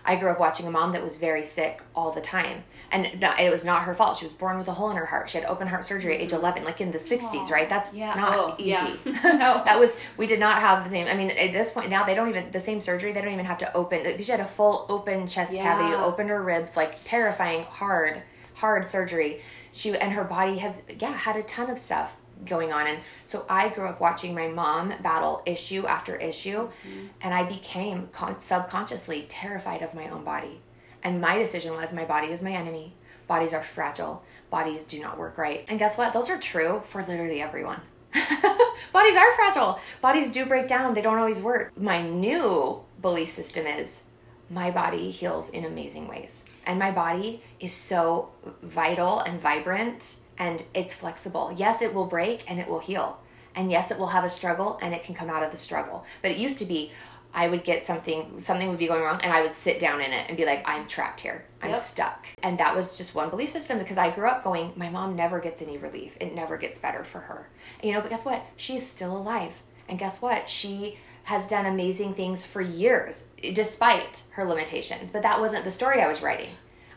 I grew up watching a mom that was very sick all the time, and it was not her fault. She was born with a hole in her heart. She had open heart surgery at age eleven, like in the sixties, right? That's Mm-hmm. Yeah. not Oh, easy. yeah. No. that was we did not have the same. I mean, at this point now they don't even the same surgery. They don't even have to open. She had a full open chest Yeah. cavity, opened her ribs, like terrifying, hard, hard surgery. She and her body has yeah had a ton of stuff going on, and so I grew up watching my mom battle issue after issue, Mm-hmm. and I became con- subconsciously terrified of my own body. And my decision was my body is my enemy. Bodies are fragile. Bodies do not work right. And guess what? Those are true for literally everyone. Bodies are fragile. Bodies do break down. They don't always work. My new belief system is my body heals in amazing ways. And my body is so vital and vibrant and it's flexible. Yes, it will break and it will heal. And yes, it will have a struggle and it can come out of the struggle. But it used to be I would get something, something would be going wrong, and I would sit down in it and be like, I'm trapped here. I'm yep. stuck. And that was just one belief system because I grew up going, my mom never gets any relief. It never gets better for her. And, you know, but guess what? She's still alive. And guess what? She has done amazing things for years despite her limitations. But that wasn't the story I was writing.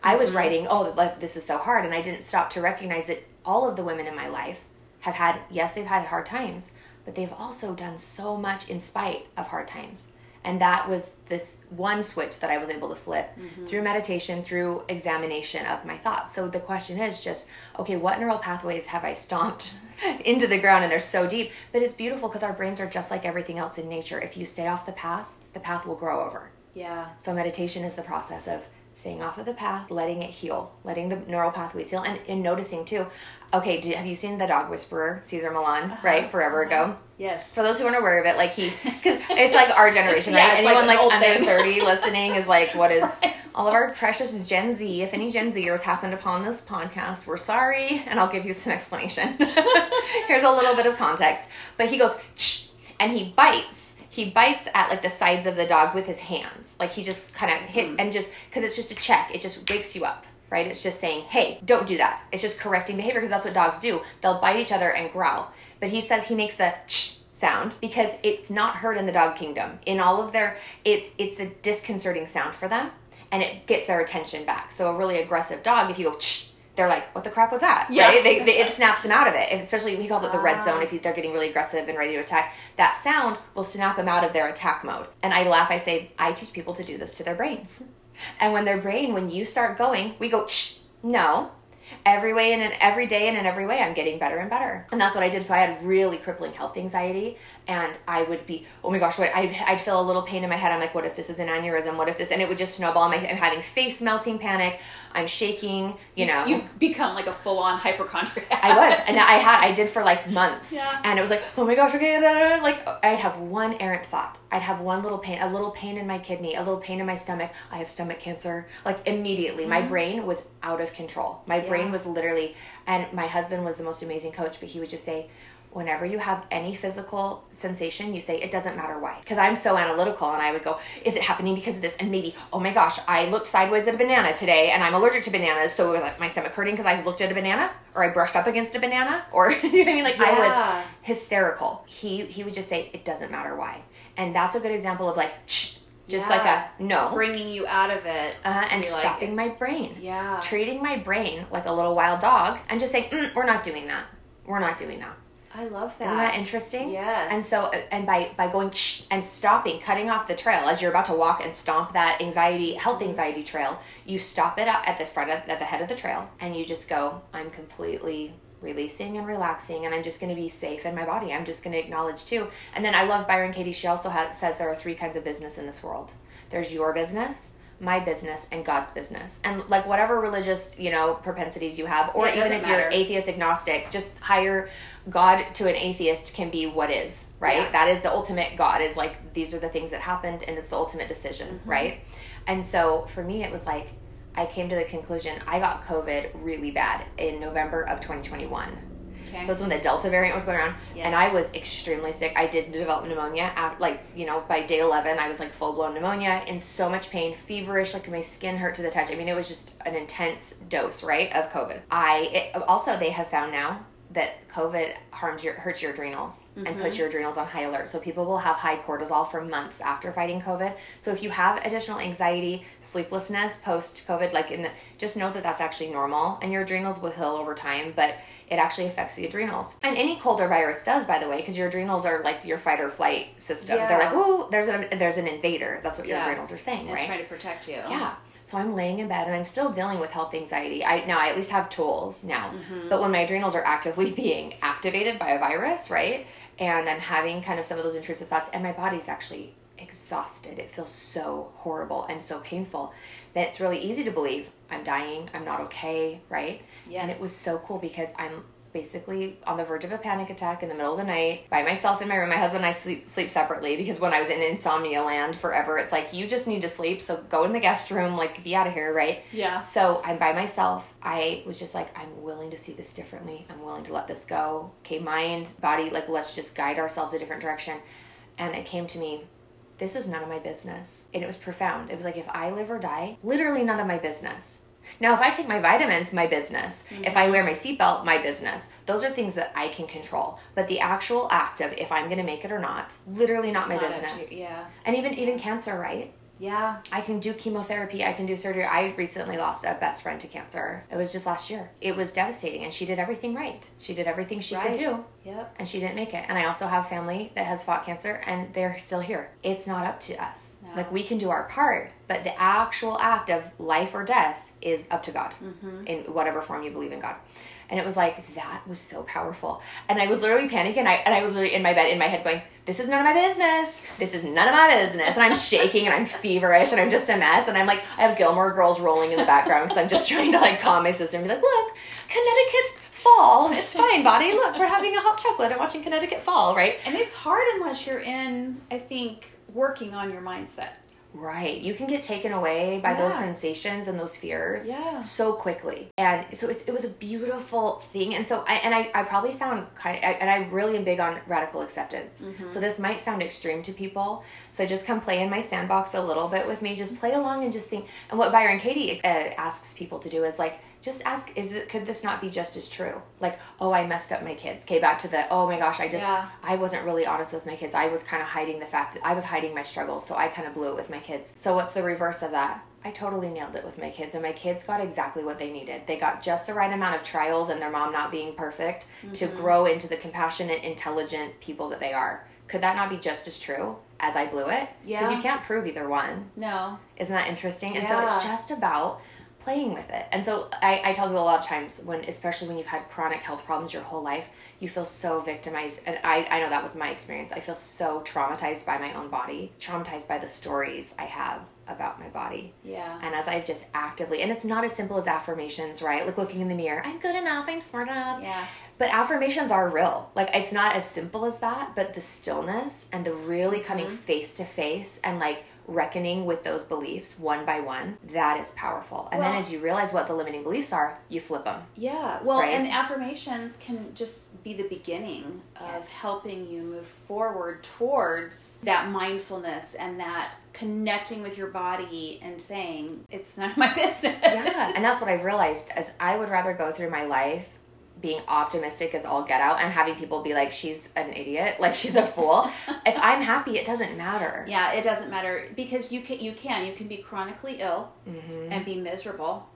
I was mm-hmm. writing, oh, like, this is so hard. And I didn't stop to recognize that all of the women in my life have had, yes, they've had hard times, but they've also done so much in spite of hard times and that was this one switch that i was able to flip mm-hmm. through meditation through examination of my thoughts so the question is just okay what neural pathways have i stomped into the ground and they're so deep but it's beautiful because our brains are just like everything else in nature if you stay off the path the path will grow over yeah so meditation is the process of staying off of the path, letting it heal, letting the neural pathways heal, and, and noticing too. Okay, do, have you seen the dog whisperer, Cesar Millan, uh-huh. right? Forever uh-huh. ago. Yes. For those who aren't aware of it, like he, because it's like our generation, yeah, right? Anyone like, like under thing. thirty listening is like, what is all of our precious Gen Z? If any Gen Zers happened upon this podcast, we're sorry, and I'll give you some explanation. Here's a little bit of context. But he goes, and he bites he bites at like the sides of the dog with his hands. Like he just kind of hits mm. and just because it's just a check, it just wakes you up, right? It's just saying, hey, don't do that. It's just correcting behavior because that's what dogs do. They'll bite each other and growl. But he says he makes the ch sound because it's not heard in the dog kingdom. In all of their, it's it's a disconcerting sound for them, and it gets their attention back. So a really aggressive dog, if you go ch they're like, what the crap was that? Yeah. Right? They, they, it snaps them out of it. especially, he calls it the red zone. If they're getting really aggressive and ready to attack, that sound will snap them out of their attack mode. And I laugh. I say, I teach people to do this to their brains. And when their brain, when you start going, we go, Shh, no, every way and in every day and in every way i'm getting better and better and that's what i did so i had really crippling health anxiety and i would be oh my gosh what I'd, I'd feel a little pain in my head i'm like what if this is an aneurysm what if this and it would just snowball i'm, I'm having face melting panic i'm shaking you know you become like a full-on hypochondriac i was and i had i did for like months yeah. and it was like oh my gosh okay like i'd have one errant thought I'd have one little pain, a little pain in my kidney, a little pain in my stomach. I have stomach cancer. Like immediately, mm-hmm. my brain was out of control. My yeah. brain was literally, and my husband was the most amazing coach, but he would just say, whenever you have any physical sensation, you say, it doesn't matter why. Because I'm so analytical and I would go, is it happening because of this? And maybe, oh my gosh, I looked sideways at a banana today and I'm allergic to bananas. So it was like my stomach hurting because I looked at a banana or I brushed up against a banana or, you know what I mean? Like yeah. I was hysterical. He, he would just say, it doesn't matter why and that's a good example of like Shh, just yeah. like a no bringing you out of it uh, and stopping like, my brain yeah treating my brain like a little wild dog and just saying mm, we're not doing that we're not doing that I love that. Isn't that interesting? Yes. And so, and by by going and stopping, cutting off the trail as you're about to walk and stomp that anxiety, health anxiety trail, you stop it at the front of at the head of the trail, and you just go, "I'm completely releasing and relaxing and i'm just going to be safe in my body i'm just going to acknowledge too and then i love byron katie she also has, says there are three kinds of business in this world there's your business my business and god's business and like whatever religious you know propensities you have or yeah, even if matter. you're atheist agnostic just hire god to an atheist can be what is right yeah. that is the ultimate god is like these are the things that happened and it's the ultimate decision mm-hmm. right and so for me it was like I came to the conclusion I got COVID really bad in November of 2021. Okay. So it's when the Delta variant was going around, yes. and I was extremely sick. I did develop pneumonia. After, like you know, by day eleven, I was like full blown pneumonia, in so much pain, feverish, like my skin hurt to the touch. I mean, it was just an intense dose, right, of COVID. I it, also they have found now that COVID harms your hurts your adrenals mm-hmm. and puts mm-hmm. your adrenals on high alert. So people will have high cortisol for months after fighting COVID. So if you have additional anxiety, sleeplessness post COVID, like in the, just know that that's actually normal, and your adrenals will heal over time. But it actually affects the adrenals. And any cold or virus does, by the way, because your adrenals are like your fight or flight system. Yeah. They're like, ooh, there's an there's an invader. That's what your yeah. adrenals are saying, it's right? trying to protect you. Yeah. So I'm laying in bed and I'm still dealing with health anxiety. I now I at least have tools now. Mm-hmm. But when my adrenals are actively being activated by a virus, right? And I'm having kind of some of those intrusive thoughts and my body's actually exhausted. It feels so horrible and so painful that it's really easy to believe I'm dying, I'm not okay, right? Yes. And it was so cool because I'm basically on the verge of a panic attack in the middle of the night by myself in my room. My husband and I sleep sleep separately because when I was in insomnia land forever, it's like you just need to sleep, so go in the guest room, like be out of here, right? Yeah. So I'm by myself. I was just like, I'm willing to see this differently. I'm willing to let this go. Okay, mind, body, like let's just guide ourselves a different direction. And it came to me, this is none of my business. And it was profound. It was like if I live or die, literally none of my business. Now, if I take my vitamins, my business. If I wear my seatbelt, my business. Those are things that I can control. But the actual act of if I'm going to make it or not, literally not It's my not business. you, yeah. And even even cancer, right? Yeah. I can do chemotherapy, I can do surgery. I recently lost a best friend to cancer. It was just last year. It was devastating and she did everything right. She did everything she Right. could do Yep. and she didn't make it. And I also have family that has fought cancer and they're still here. It's not up to us. No. Like we can do our part, but the actual act of life or death is up to God Mm-hmm. in whatever form you believe in God. And it was like that was so powerful. And I was literally panicking. I and I was literally in my bed in my head going, This is none of my business. This is none of my business. And I'm shaking and I'm feverish and I'm just a mess. And I'm like, I have Gilmore girls rolling in the background because I'm just trying to like calm my sister and be like, look, Connecticut fall. It's fine, body. Look, we're having a hot chocolate and watching Connecticut fall, right? And it's hard unless you're in, I think, working on your mindset. Right. You can get taken away by those sensations and those fears Yeah. so quickly. And so it, it was a beautiful thing. And so I, and I, I probably sound kind of, and I really am big on radical acceptance. So this might sound extreme to people. So just come play in my sandbox a little bit with me. Just play along and just think. And what Byron Katie uh, asks people to do is like, just ask, is it, could this not be just as true? Like, oh, I messed up my kids. Okay, back to the, oh my gosh, I just, Yeah. I wasn't really honest with my kids. I was kind of hiding the fact that I was hiding my struggles, so I kind of blew it with my kids. So what's the reverse of that? I totally nailed it with my kids, and my kids got exactly what they needed. They got just the right amount of trials and their mom not being perfect to Mm-hmm. grow into the compassionate, intelligent people that they are. Could that not be just as true as I blew it? Yeah. Because you can't prove either one. No. Isn't that interesting? And so it's just about playing with it. And so I, I tell people a lot of times when, especially when you've had chronic health problems your whole life, you feel so victimized. And I, I know that was my experience. I feel so traumatized by my own body, traumatized by the stories I have about my body. Yeah. And as I just actively, and it's not as simple as affirmations, right? Like looking in the mirror, I'm good enough, I'm smart enough. Yeah. But affirmations are real. Like it's not as simple as that, but the stillness and the really coming Mm-hmm. face to face and like reckoning with those beliefs one by one, that is powerful. And then as you realize what the limiting beliefs are, you flip them. Yeah, well, Right? and affirmations can just be the beginning of Yes. helping you move forward towards that mindfulness and that connecting with your body and saying it's none of my business. Yeah. and that's what I've realized as I would rather go through my life being optimistic as all get out and having people be like, she's an idiot, like she's a fool. if I'm happy, it doesn't matter. Yeah, it doesn't matter because you can you can you can be chronically ill Mm-hmm. and be miserable,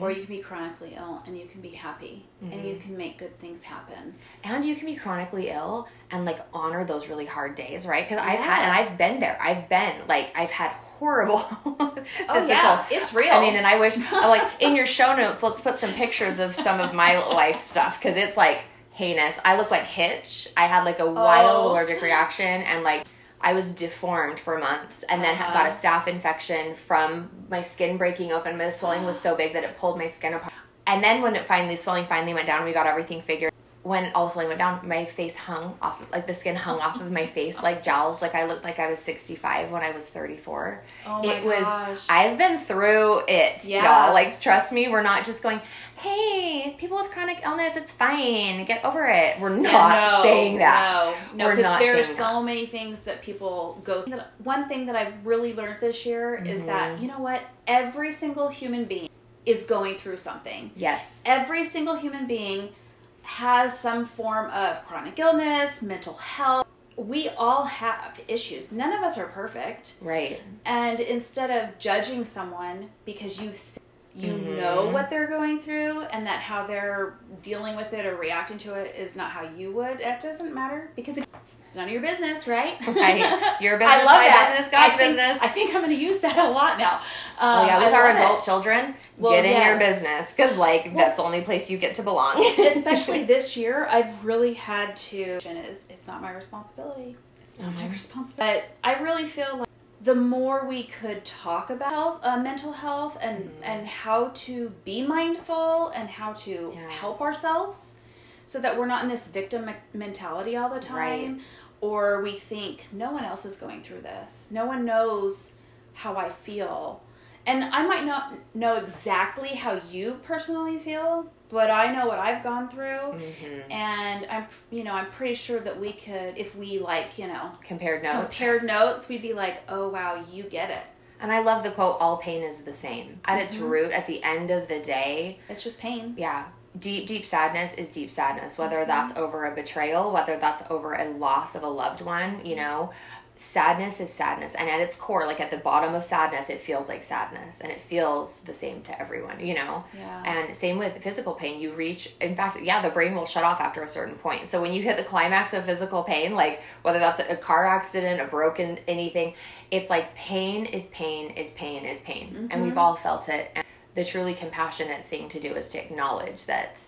or you can be chronically ill and you can be happy and Mm-hmm. you can make good things happen. and you can be chronically ill and like honor those really hard days right because i've had and i've been there i've been like i've had horrible physical Oh, yeah, it's real. i mean and i wish like in your show notes let's put some pictures of some of my life stuff because it's like heinous i look like hitch i had like a wild Oh. allergic reaction and like I was deformed for months and then Uh-huh. got a staph infection from my skin breaking open. My swelling was so big that it pulled my skin apart. And then when it finally, swelling finally went down, we got everything figured. When all the swelling went down, my face hung off, like the skin hung off of my face like jowls. Like I looked like I was 65 when I was 34. Oh my it was, gosh. I've been through it, Yeah. y'all. Like, trust me, we're not just going, hey, people with chronic illness, it's fine, get over it. We're not no, saying that. No, no, because there's saying so many things that people go. through. One thing that I've really learned this year is Mm-hmm. that you know what, every single human being is going through something. Yes. Every single human being has some form of chronic illness, mental health. We all have issues. None of us are perfect. Right. And instead of judging someone because you th- you Mm-hmm. know what they're going through and that how they're dealing with it or reacting to it is not how you would, that doesn't matter because it's none of your business, right? Right. Your I love my that. business, God's I think- business. I think I'm going to use that a lot now. Oh Um, yeah, with I our adult it. children, Well, get in your business because like that's the only place you get to belong. especially this year, I've really had to. Is it's not my responsibility. It's not my responsibility. But I really feel like the more we could talk about uh, mental health and Mm-hmm. and how to be mindful and how to Yeah. help ourselves so that we're not in this victim mentality all the time Right. or we think no one else is going through this no one knows how i feel and i might not know exactly how you personally feel but i know what i've gone through Mm-hmm. and i'm you know i'm pretty sure that we could if we like you know Compared notes. compared notes we'd be like oh wow you get it And I love the quote, all pain is the same. At its Mm-hmm. root, at the end of the day, it's just pain yeah, deep, deep sadness is deep sadness. Whether that's over a betrayal, whether that's over a loss of a loved one, you know, sadness is sadness. And at its core, like at the bottom of sadness, it feels like sadness and it feels the same to everyone, you know? Yeah. And same with physical pain. You reach, in fact, yeah, the brain will shut off after a certain point. So when you hit the climax of physical pain, like whether that's a car accident, a broken anything, it's like pain is pain is pain is pain. And we've mm-hmm. all felt it. And the truly compassionate thing to do is to acknowledge that.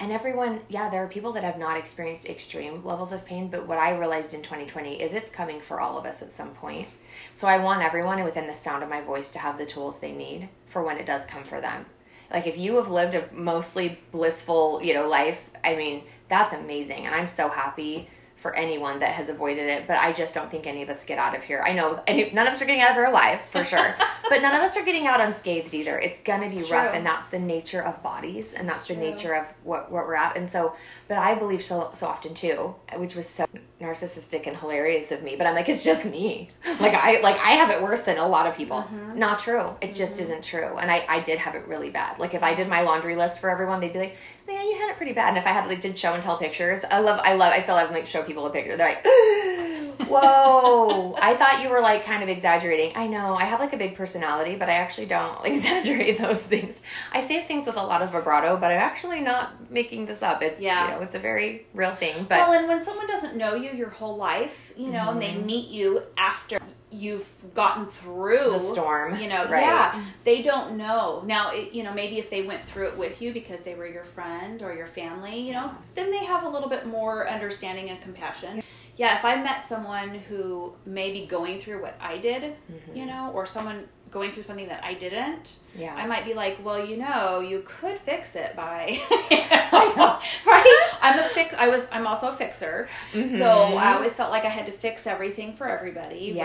And everyone, yeah, there are people that have not experienced extreme levels of pain, but what I realized in 2020 is it's coming for all of us at some point. So I want everyone within the sound of my voice to have the tools they need for when it does come for them. Like if you have lived a mostly blissful, you know, life, I mean, that's amazing and I'm so happy for anyone that has avoided it, but I just don't think any of us get out of here. I know any, none of us are getting out of here alive for sure, but none of us are getting out unscathed either. It's gonna be It's rough, and that's the nature of bodies, and that's It's the true. nature of what what we're at. And so, but I believe so so often too, which was so narcissistic and hilarious of me. But I'm like, it's just me. Like I like I have it worse than a lot of people. Mm-hmm. Not true. It just isn't true. And I I did have it really bad. Like if I did my laundry list for everyone, they'd be like, yeah, you had it pretty bad. And if I had like did show and tell pictures, I love I love I still have like show people a picture. They're like. Whoa! I thought you were like kind of exaggerating. I know I have like a big personality, but I actually don't exaggerate those things. I say things with a lot of vibrato, but I'm actually not making this up. It's Yeah. you know, it's a very real thing. But well, and when someone doesn't know you your whole life, you know, and they Mm-hmm. meet you after you've gotten through The storm, you know, right. yeah, they don't know. Now, it, you know, maybe if they went through it with you because they were your friend or your family, you know, then they have a little bit more understanding and compassion. Yeah, if I met someone who may be going through what I did, mm-hmm. you know, or someone going through something that I didn't, Yeah. I might be like, well, you know, you could fix it by, right? I'm a fix. I was. I'm also a fixer, so mm-hmm. I always felt like I had to fix everything for everybody, Yes.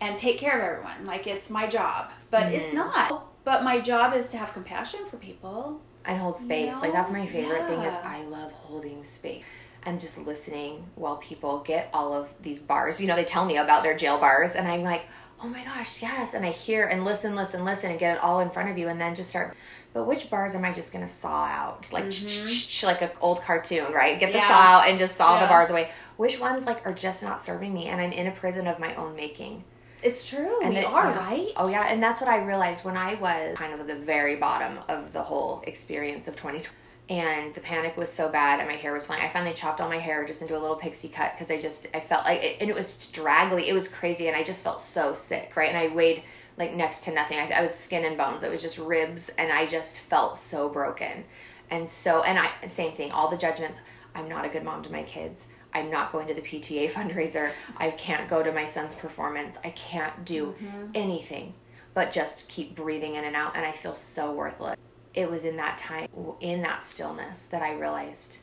right? And take care of everyone. Like it's my job, but it's mm-hmm. not. But my job is to have compassion for people. and hold space. Like that's my favorite thing is I love holding space and just listening while people get all of these bars. You know, they tell me about their jail bars and I'm like, "Oh my gosh, yes." And I hear and listen, listen, listen and get it all in front of you and then just start but which bars am I just gonna saw out? Like mm-hmm. like an old cartoon, right? Get the Yeah. saw out and just saw the bars away. Which ones like are just not serving me and I'm in a prison of my own making. It's true. And we it- are yeah. right. Oh yeah, and that's what I realized when I was kind of at the very bottom of the whole experience of 2020. And the panic was so bad, and my hair was flying. I finally chopped all my hair just into a little pixie cut because I just I felt like, it, and it was straggly. It was crazy, and I just felt so sick, right? And I weighed like next to nothing. I, I was skin and bones. It was just ribs, and I just felt so broken. And so, and I same thing. All the judgments. I'm not a good mom to my kids. I'm not going to the PTA fundraiser. I can't go to my son's performance. I can't do mm-hmm. anything but just keep breathing in and out. And I feel so worthless. It was in that time, in that stillness, that I realized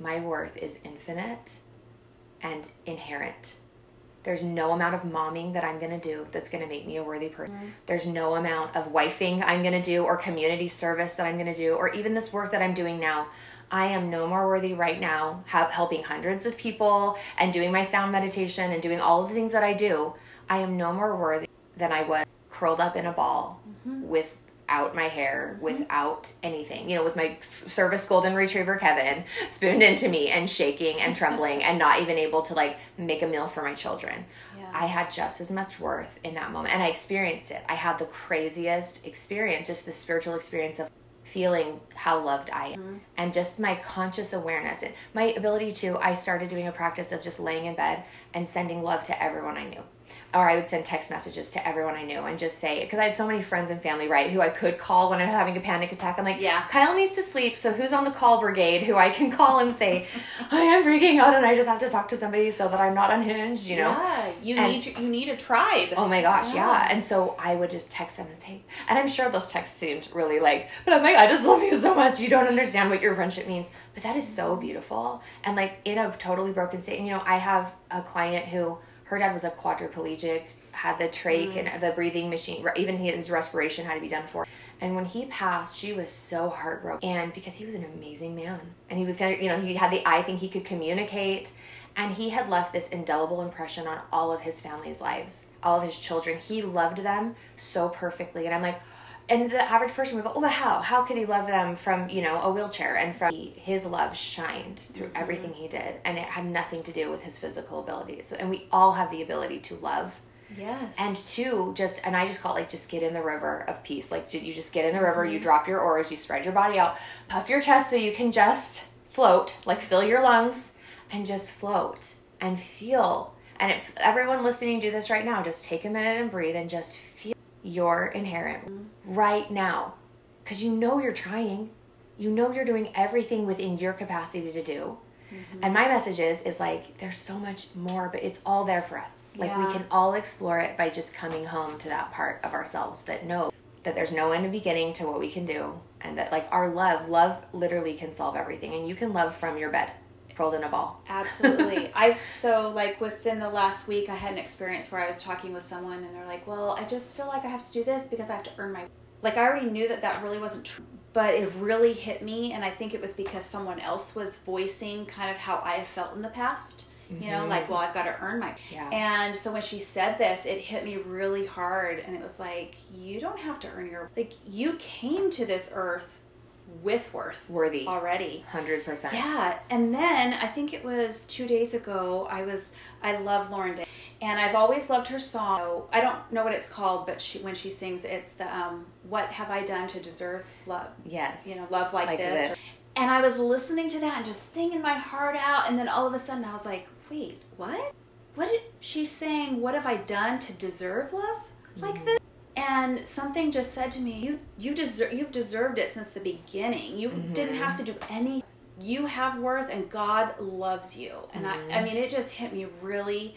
my worth is infinite and inherent. There's no amount of momming that I'm going to do that's going to make me a worthy person. Mm-hmm. There's no amount of wifing I'm going to do or community service that I'm going to do or even this work that I'm doing now. I am no more worthy right now, helping hundreds of people and doing my sound meditation and doing all the things that I do. I am no more worthy than I was curled up in a ball mm-hmm. Without my hair, mm-hmm. without anything. You know, with my service golden retriever Kevin spooned into me and shaking and trembling and not even able to like make a meal for my children. Yeah. I had just as much worth in that moment and I experienced it. I had the craziest experience, just the spiritual experience of feeling how loved I am mm-hmm. and just my conscious awareness and my ability to I started doing a practice of just laying in bed and sending love to everyone I knew. Or I would send text messages to everyone I knew and just say because I had so many friends and family right who I could call when I'm having a panic attack. I'm like, Yeah. Kyle needs to sleep, so who's on the call brigade who I can call and say, I am freaking out and I just have to talk to somebody so that I'm not unhinged, you know? Yeah, you And- need you need a tribe. Oh my gosh, yeah. Yeah. And so I would just text them and say, and I'm sure those texts seemed really like, but I'm like, I just love you so much. You don't understand what your friendship means. But that is so beautiful. And like in a totally broken state. And you know, I have a client who her dad was a quadriplegic, had the trach and mm. the breathing machine, even his respiration had to be done for. And when he passed, she was so heartbroken. And because he was an amazing man. And he was, you know, he had the I think he could communicate. And he had left this indelible impression on all of his family's lives, all of his children. He loved them so perfectly. And I'm like, and the average person would go, oh, but how? How could he love them from, you know, a wheelchair? And from his love shined through mm-hmm. everything he did. And it had nothing to do with his physical abilities. So, and we all have the ability to love. yes. And two, just, and I just call it like, just get in the river of peace. Like, did you just get in the river, you mm-hmm. drop your oars, you spread your body out, puff your chest so you can just float, like fill your lungs and just float and feel. And it, everyone listening do this right now, just take a minute and breathe and just feel your inherent right now. Because you know you're trying. You know you're doing everything within your capacity to do. Mm-hmm. And my message is is like there's so much more, but it's all there for us. Like we can all explore it by just coming home to that part of ourselves that know that there's no end of beginning to what we can do and that like our love, love literally can solve everything and you can love from your bed rolled in a ball. Absolutely. I've so like within the last week I had an experience where I was talking with someone and they're like, "Well, I just feel like I have to do this because I have to earn my like I already knew that that really wasn't true, but it really hit me and I think it was because someone else was voicing kind of how I have felt in the past. You know, like, mm-hmm. well, I've got to earn my. Yeah. And so when she said this, it hit me really hard and it was like, you don't have to earn your like you came to this earth with worth Worthy. already. 100%. Yeah, and then I think it was two days ago. I was I love Lauren Daigle, and I've always loved her song. I don't know what it's called, but she when she sings, it's the um, "What have I done to deserve love?" Yes. You know, love like, Like this. this. And I was listening to that and just singing my heart out, and then all of a sudden I was like, "Wait, what? What did she's saying? What have I done to deserve love like this?" And something just said to me, "You you deserve you've deserved it since the beginning. You mm-hmm. didn't have to do any. You have worth, and God loves you." And I I mm-hmm. mean, it just hit me really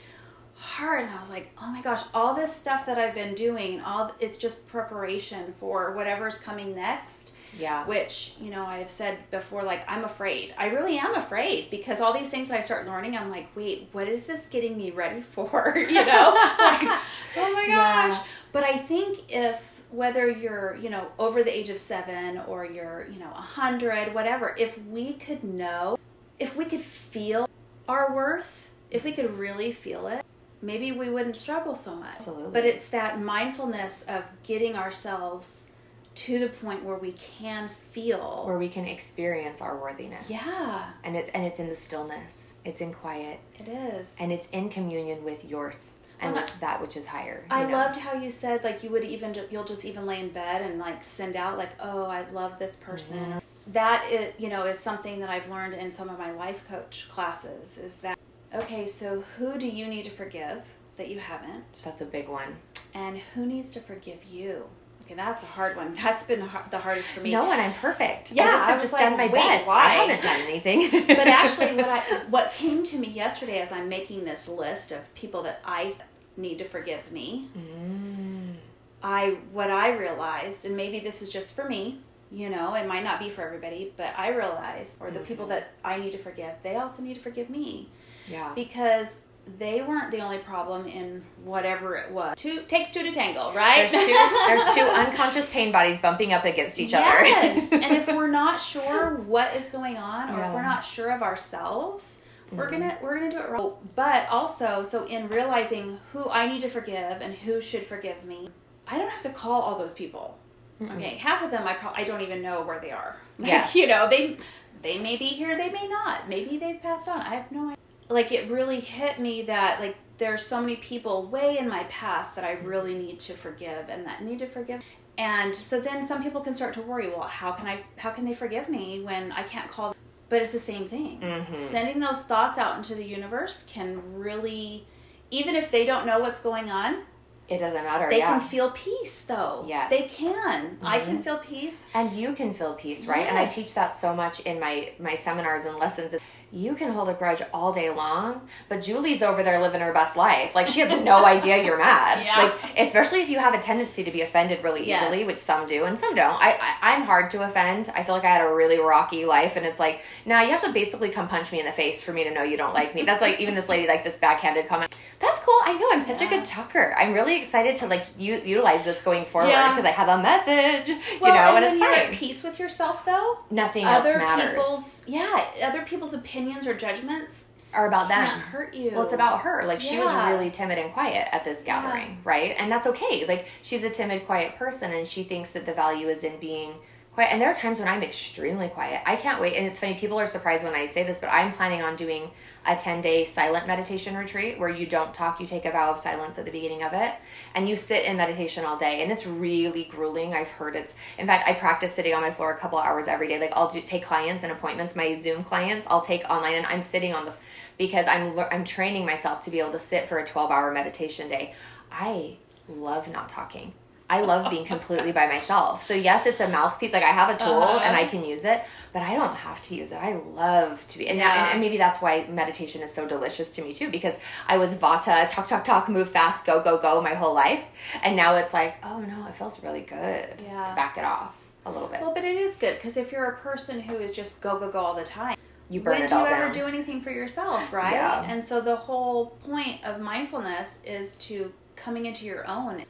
hard, and I was like, "Oh my gosh! All this stuff that I've been doing, and all it's just preparation for whatever's coming next." Yeah. Which you know I've said before, like I'm afraid. I really am afraid because all these things that I start learning, I'm like, wait, what is this getting me ready for? you know, like, oh my Yeah. gosh. But I think if whether you're you know over the age of seven or you're you know a hundred, whatever, if we could know, if we could feel our worth, if we could really feel it, maybe we wouldn't struggle so much. Absolutely. But it's that mindfulness of getting ourselves to the point where we can feel. Where we can experience our worthiness. yeah, And it's and it's in the stillness. It's in quiet. it is. And it's in communion with yours and Well, that which is higher. I know? loved how you said like you would even you'll just even lay in bed and like send out like oh I love this person. Mm-hmm. That is you know is something that I've learned in some of my life coach classes is that okay so who do you need to forgive that you haven't That's a big one. and who needs to forgive you. Okay, that's a hard one. That's been the hardest for me. No, and I'm perfect. Yeah, I just have was just like, done my best. why? I haven't done anything. but actually what I what came to me yesterday as I'm making this list of people that I need to forgive me, Mm. I what I realized, and maybe this is just for me, you know, it might not be for everybody, but I realized, or the people that I need to forgive, they also need to forgive me yeah. because they weren't the only problem in whatever it was. Two takes two to tango, right? There's two there's two unconscious pain bodies bumping up against each yes. other. Yes, and if we're not sure what is going on, or if we're not sure of ourselves, we're mm-hmm. gonna we're gonna do it wrong. But also, so in realizing who I need to forgive and who should forgive me, I don't have to call all those people. Okay, half of them I pro- I don't even know where they are. Like, Yes. you know they they may be here, they may not. Maybe they've passed on. I have no idea. Like it really hit me that like there's so many people way in my past that I really need to forgive and that need to forgive. And so then some people can start to worry, well, how can I how can they forgive me when I can't call them? but it's the same thing. Sending those thoughts out into the universe can really even if they don't know what's going on, it doesn't matter. they yeah. can feel peace though. Yes. They can. I can Mhm. feel peace. and you can feel peace right and i teach that so much in my my seminars and lessons you can hold a grudge all day long but julie's over there living her best life. Like she has no idea you're mad. Yeah. like especially if you have a tendency to be offended really easily Yes. which some do and some don't. I, I i'm hard to offend. I feel like i had a really rocky life and it's like now you have to basically come punch me in the face for me to know you don't like me. That's like even this lady like this backhanded comment. That's cool. I know. I'm such a good talker. I'm really excited to like u- utilize this going forward Yeah. because i have a message Well, you know and and, it's when you're fine. at peace with yourself though, nothing else other matters. people's yeah, other people's opinions or judgments are about can't them. hurt you. Well, it's about her. Like she was really timid and quiet at this Yeah. gathering, right? And that's okay. Like she's a timid, quiet person, and she thinks that the value is in being quiet. And there are times when I'm extremely quiet. I can't wait. And it's funny. People are surprised when I say this, but I'm planning on doing a 10 day silent meditation retreat where you don't talk. You take a vow of silence at the beginning of it, and you sit in meditation all day. And it's really grueling. I've heard it's. In fact, I practice sitting on my floor a couple hours every day. Like I'll do take clients and appointments. My Zoom clients, I'll take online, and I'm sitting on the because I'm I'm training myself to be able to sit for a 12 hour meditation day. I love not talking. I love being completely by myself. So yes, it's a mouthpiece. Like I have a tool Uh-huh. and I can use it, but I don't have to use it. I love to be, and, Yeah. and, and maybe that's why meditation is so delicious to me too. Because I was Vata, talk, talk, talk, move fast, go, go, go, my whole life, and now it's like, oh no, it feels really good Yeah. to back it off a little bit. Well, but it is good because if you're a person who is just go go go all the time, you burn when it do you all ever do anything for yourself, right? Yeah. And so the whole point of mindfulness is to coming into your own,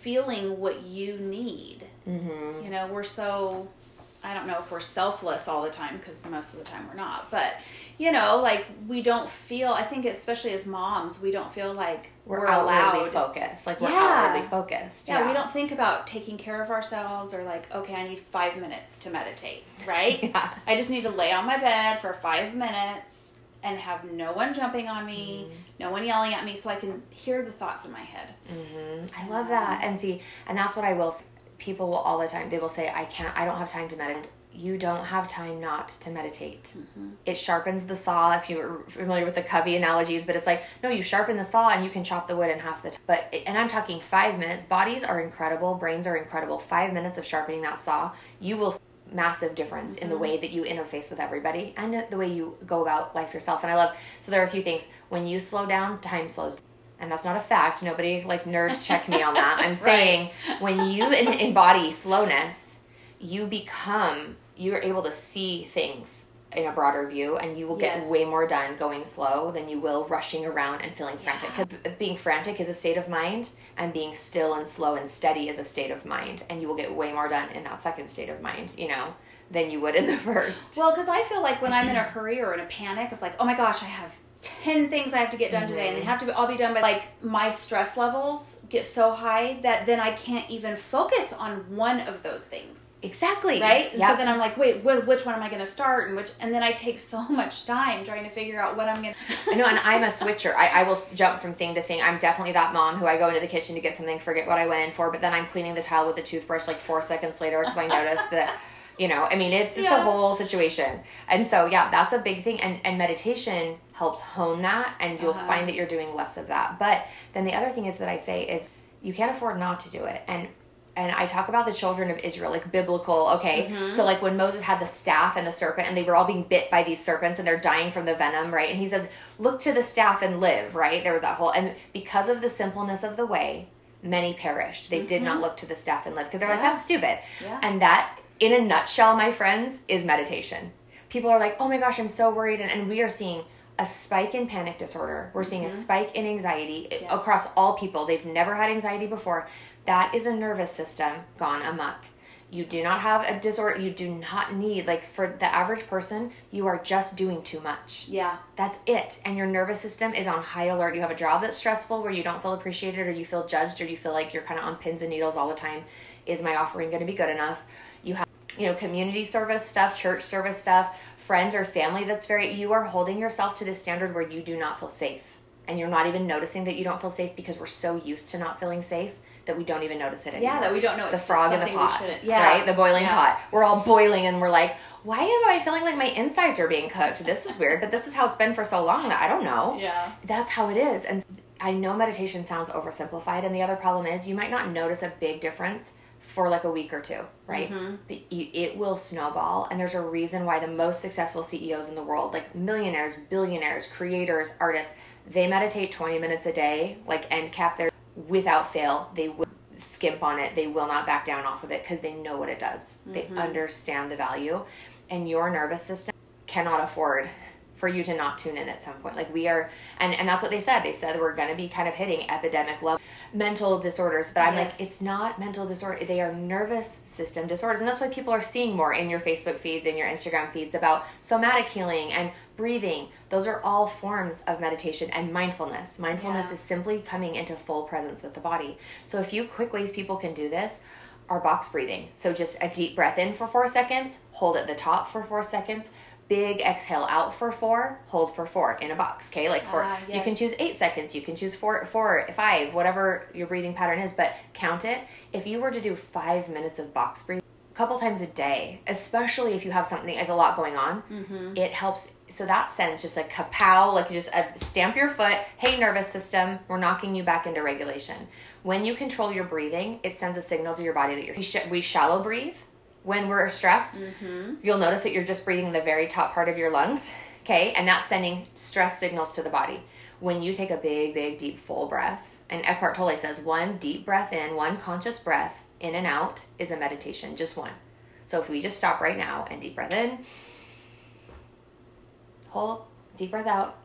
feeling what you need. mm-hmm. You know, we're so I don't know if we're selfless all the time because most of the time we're not, but you know, like we don't feel. I think especially as moms, we don't feel like We're, we're, allowed. focused. Like we're Yeah. outwardly focused. Yeah, we don't think about taking care of ourselves or like, okay, I need five minutes to meditate, right? Yeah. I just need to lay on my bed for five minutes and have no one jumping on me, Mm. no one yelling at me, so I can hear the thoughts in my head. hmm I love that. And see, and that's what I will say. People will all the time, they will say, I can't, I don't have time to meditate. You don't have time not to meditate. It sharpens the saw, if you're familiar with the Covey analogies, but it's like, no, you sharpen the saw and you can chop the wood in half the time. But, and I'm talking five minutes. Bodies are incredible, brains are incredible. Five minutes of sharpening that saw, you will massive difference in the mm-hmm. way that you interface with everybody and the way you go about life yourself. And I love, so there are a few things. When you slow down, time slows down and that's not a fact. Nobody like nerd check me on that. I'm saying when you embody slowness, you become you're able to see things in a broader view, and you will get Yes. way more done going slow than you will rushing around and feeling frantic. Because being frantic is a state of mind, and being still and slow and steady is a state of mind, and you will get way more done in that second state of mind. You know. Than you would in the first. Well, because I feel like when I'm in a hurry or in a panic of like, oh my gosh, I have 10 things I have to get done today, and they mm-hmm. have to be, all be done by like my stress levels get so high that then I can't even focus on one of those things. Exactly. right? Yep. so then I'm like, wait, wh- which one am I going to start? And which, and then I take so much time trying to figure out what I'm going to. I know, and I'm a switcher. I, I will jump from thing to thing. I'm definitely that mom who I go into the kitchen to get something, forget what I went in for, but then I'm cleaning the tile with a toothbrush like four seconds later because I noticed that, you know, I mean, it's it's Yeah. a whole situation. And so, yeah, that's a big thing. And and meditation helps hone that, and you'll Uh-huh. find that you're doing less of that. But then the other thing is that I say is you can't afford not to do it, and. And I talk about the children of Israel, like biblical. Okay, Mm-hmm. so like when Moses had the staff and the serpent, and they were all being bit by these serpents, and they're dying from the venom, right? And he says, "Look to the staff and live." Right? There was that whole, and because of the simpleness of the way, many perished. They did not look to the staff and live because they're like, Mm-hmm. "That's stupid." Yeah. And that, in a nutshell, my friends, is meditation. People are like, "Oh my gosh, I'm so worried," and, and we are seeing a spike in panic disorder. We're seeing a spike in anxiety Mm-hmm. Yes. across all people. They've never had anxiety before. That is a nervous system gone amok. You do not have a disorder. You do not need, like, for the average person, you are just doing too much. Yeah. That's it. And your nervous system is on high alert. You have a job that's stressful where you don't feel appreciated or you feel judged or you feel like you're kind of on pins and needles all the time. Is my offering going to be good enough? You know, community service stuff, church service stuff, friends or family that's very, you are holding yourself to the standard where you do not feel safe. And you're not even noticing that you don't feel safe because we're so used to not feeling safe that we don't even notice it anymore. Yeah, that we don't know the frog in the pot, yeah. right? The boiling Yeah. pot. We're all boiling and we're like, why am I feeling like my insides are being cooked? This is weird, but this is how it's been for so long that I don't know. Yeah. That's how it is. And I know meditation sounds oversimplified, and the other problem is you might not notice a big difference for like a week or two, right? Mm-hmm. But you, it will snowball, and there's a reason why the most successful CEOs in the world, like millionaires, billionaires, creators, artists, they meditate 20 minutes a day, like end cap there without fail. They will skimp on it. They will not back down off of it because they know what it does. They understand the value, and your nervous system cannot afford for you to not tune in at some point. Like we are, and and that's what they said. They said we're going to be kind of hitting epidemic level mental disorders. But I'm Yes. like, it's not mental disorder. They are nervous system disorders, and that's why people are seeing more in your Facebook feeds and your Instagram feeds about somatic healing and breathing. Those are all forms of meditation and mindfulness. Mindfulness Yeah. is simply coming into full presence with the body. So a few quick ways people can do this are box breathing. So just a deep breath in for four seconds, hold at the top for four seconds, big exhale out for four, hold for four in a box. Okay, like for Ah, you can choose eight seconds, you can choose four, four, five, whatever your breathing pattern is, but count it. If you were to do five minutes of box breathing a couple times a day, especially if you have something like a lot going on, Mm-hmm. it helps. So that sends just like kapow, like just a stamp your foot. Hey, nervous system, we're knocking you back into regulation. When you control your breathing, it sends a signal to your body that you're. We, sh- we shallow breathe when we're stressed. Mm-hmm. You'll notice that you're just breathing the very top part of your lungs. Okay, and that's sending stress signals to the body. When you take a big, big, deep, full breath, and Eckhart Tolle says one deep breath in, one conscious breath in and out is a meditation, just one. So if we just stop right now and deep breath in, hold, deep breath out,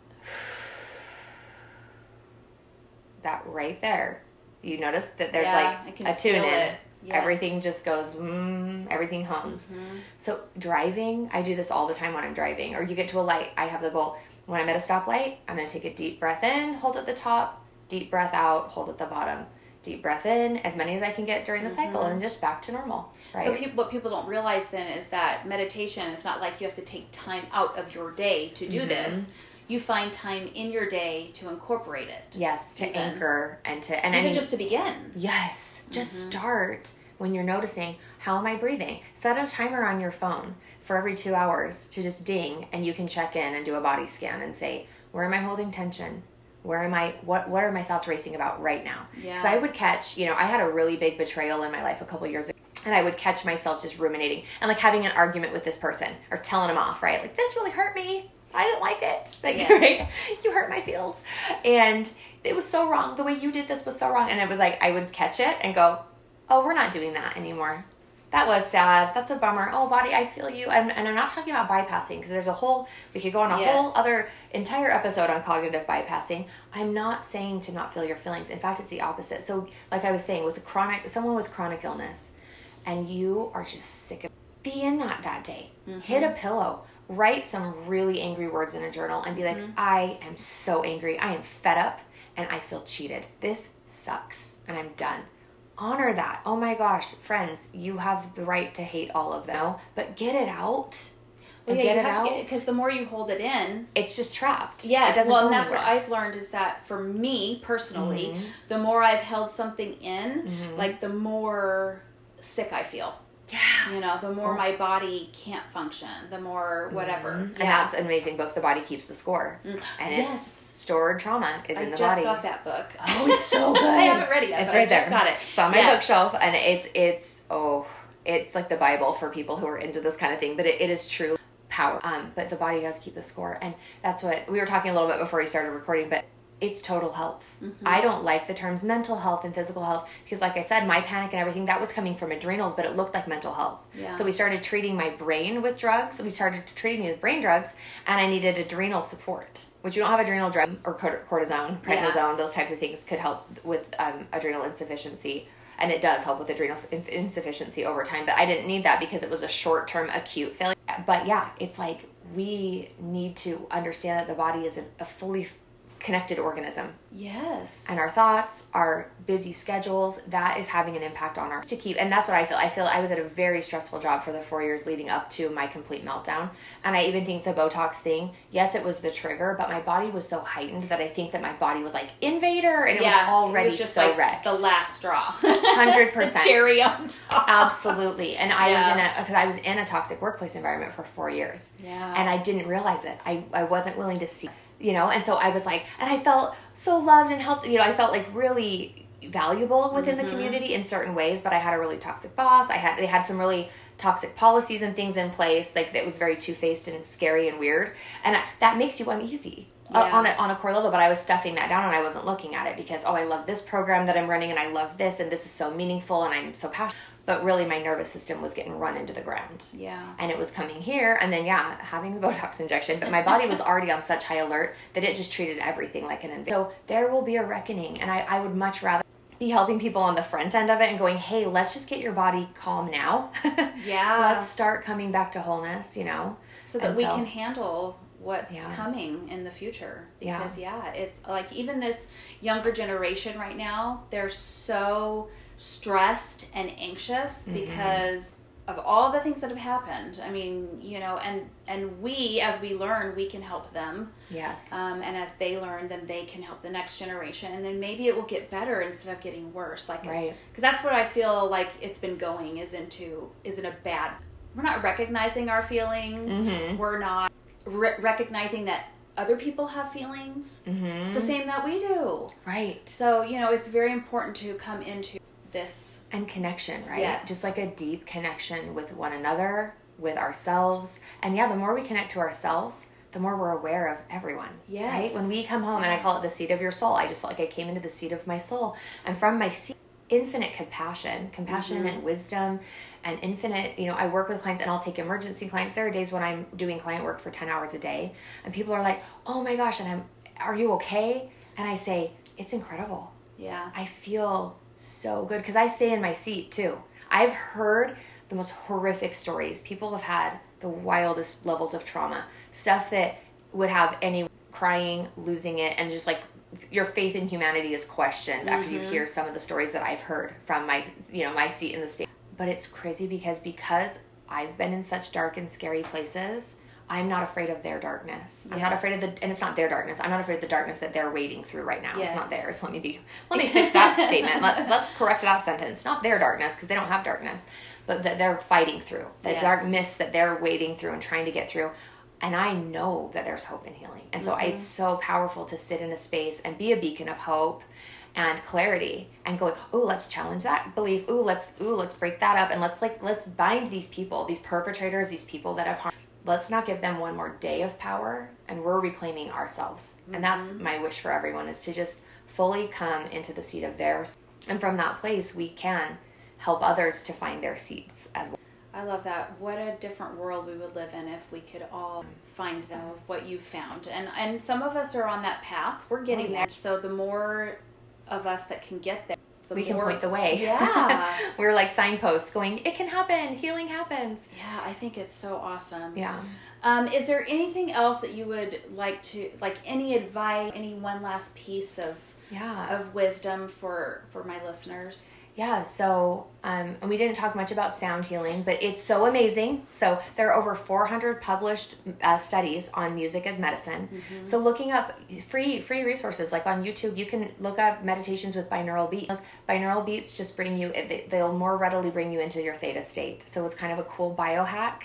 that right there, you notice that there's Yeah, like a tune in. it. Yes. Everything just goes, mm, everything hums. Mm-hmm. So driving, I do this all the time when I'm driving. Or you get to a light, I have the goal. When I'm at a stoplight, I'm going to take a deep breath in, hold at the top, deep breath out, hold at the bottom. Deep breath in, as many as I can get during the mm-hmm. cycle, and just back to normal. Right? So people, what people don't realize then is that meditation is not like you have to take time out of your day to do mm-hmm. this. You find time in your day to incorporate it, yes, to Even. anchor and to and I even mean, just to begin. Yes, just Mm-hmm. start when you're noticing how am I breathing? Set a timer on your phone for every 2 hours to just ding and you can check in and do a body scan and say, where am I holding tension? Where am I what what are my thoughts racing about right now? Yeah. Cuz I would catch, you know, I had a really big betrayal in my life a couple years ago. And I would catch myself just ruminating and like having an argument with this person or telling them off, right? Like this really hurt me. I didn't like it. Like, Yes. right? You hurt my feels. And it was so wrong. The way you did this was so wrong. And it was like, I would catch it and go, oh, we're not doing that anymore. That was sad. That's a bummer. Oh, body, I feel you. And, and I'm not talking about bypassing because there's a whole, we could go on a Yes. whole other entire episode on cognitive bypassing. I'm not saying to not feel your feelings. In fact, it's the opposite. So, like I was saying, with a chronic, someone with chronic illness, and you are just sick of, be in that that day. Mm-hmm. Hit a pillow. Write some really angry words in a journal and be like, I am so angry. I am fed up and I feel cheated. This sucks and I'm done. Honor that. Oh my gosh, friends, you have the right to hate all of them, but get it out. Well, yeah, get it out. because the more you hold it in, it's just trapped. It well, and that's what. I've learned is that for me personally, Mm-hmm. the more I've held something in, like the more sick I feel. Yeah. You know, the more my body can't function, the more whatever. And that's an amazing book. The body keeps the score, and it's Yes. stored trauma is I in the body. I just got that book. Oh, it's so good. I haven't read it yet, It's but I right just there. got it. It's on my Yes. bookshelf, and it's it's oh, it's like the Bible for people who are into this kind of thing. But it, it is true power. Um, but the body does keep the score, and that's what we were talking a little bit before we started recording. But it's total health. Mm-hmm. I don't like the terms mental health and physical health because, like I said, my panic and everything that was coming from adrenals, but it looked like mental health. Yeah. So we started treating my brain with drugs. We started treating me with brain drugs, and I needed adrenal support, which you don't have adrenal drug or cort- cortisone, Yeah. prednisone, those types of things could help with um, adrenal insufficiency. And it does help with adrenal insufficiency over time, but I didn't need that because it was a short term acute failure. But yeah, it's like we need to understand that the body is a, fully connected organism Yes. and our thoughts, our busy schedules, that is having an impact on our to keep. And that's what I feel. I feel I was at a very stressful job for the four years leading up to my complete meltdown. And I even think the Botox thing, yes, it was the trigger, but my body was so heightened that I think that my body was like invader, and it yeah, was already it was just so like wrecked. the last straw. 100%. the cherry on top. Absolutely. And I Yeah. was in a because I was in a toxic workplace environment for four years. Yeah. And I didn't realize it. I, I wasn't willing to see you know, and so I was like, and I felt so loved and helped. You know, I felt like really valuable within Mm-hmm. the community in certain ways. But I had a really toxic boss. I had they had some really toxic policies and things in place like that was very two-faced and scary and weird and I, that makes you uneasy uh, on a, on a core level but i was stuffing that down and i wasn't looking at it because oh i love this program that i'm running and i love this and this is so meaningful and i'm so passionate but really my nervous system was getting run into the ground Yeah. and it was coming here and then yeah having the botox injection but my body was already on such high alert that it just treated everything like an invasion so there will be a reckoning and I, I would much rather be helping people on the front end of it and going hey let's just get your body calm now Yeah. let's start coming back to wholeness you know so that And we so- can handle what's Yeah. coming in the future Yeah. because yeah. it's like even this younger generation right now they're so stressed and anxious Mm-hmm. because of all the things that have happened i mean you know and and we as we learn we can help them yes um, and as they learn then they can help the next generation and then maybe it will get better instead of getting worse like Right. because that's what i feel like it's been going is into is in a bad we're not recognizing our feelings Mm-hmm. we're not re- recognizing that other people have feelings Mm-hmm. the same that we do right so you know it's very important to come into this and connection, right? Yes. Just like a deep connection with one another, with ourselves. And yeah, the more we connect to ourselves, the more we're aware of everyone. Yes. Right? When we come home, and I call it the seat of your soul, I just felt like I came into the seat of my soul. And from my seat, infinite compassion, compassion Mm-hmm. and wisdom and infinite, you know, I work with clients and I'll take emergency clients. There are days when I'm doing client work for 10 hours a day and people are like, "Oh my gosh, and I'm are you okay?" And I say, "It's incredible." yeah I feel so good because I stay in my seat too. I've heard the most horrific stories. People have had the wildest levels of trauma, stuff that would have any crying, losing it, and just like your faith in humanity is questioned after you mm-hmm. hear some of the stories that I've heard from my, you know, my seat in the state. But it's crazy because because I've been in such dark and scary places. I'm not afraid of their darkness. I'm not afraid of the, and it's not their darkness. I'm not afraid of the darkness that they're wading through right now. It's not theirs. Let me be. Let me fix that statement. Let, let's correct that sentence. Not their darkness because they don't have darkness, but that they're fighting through the Yes. dark mist that they're wading through and trying to get through. And I know that there's hope and healing. And so Mm-hmm. it's so powerful to sit in a space and be a beacon of hope and clarity and go, oh, let's challenge that belief. Oh, let's ooh, let's break that up and let's like let's bind these people, these perpetrators, these people that have harmed. Let's not give them one more day of power and we're reclaiming ourselves. And that's mm-hmm. my wish for everyone is to just fully come into the seat of theirs. And from that place we can help others to find their seats as well. I love that. What a different world we would live in if we could all find the, what you found. And and some of us are on that path. We're getting Oh, yeah. there. So the more of us that can get there, the we can point the way. Yeah. We're like signposts going, it can happen, healing happens. yeah, I think it's so awesome. Yeah. Um, is there anything else that you would like to like any advice, any one last piece of Yeah. of wisdom for for my listeners? Yeah, so um, and we didn't talk much about sound healing, but it's so amazing. So there are over 400 published uh, studies on music as medicine. So looking up free free resources like on YouTube, you can look up meditations with binaural beats. Binaural beats just bring you they'll more readily bring you into your theta state. So it's kind of a cool biohack.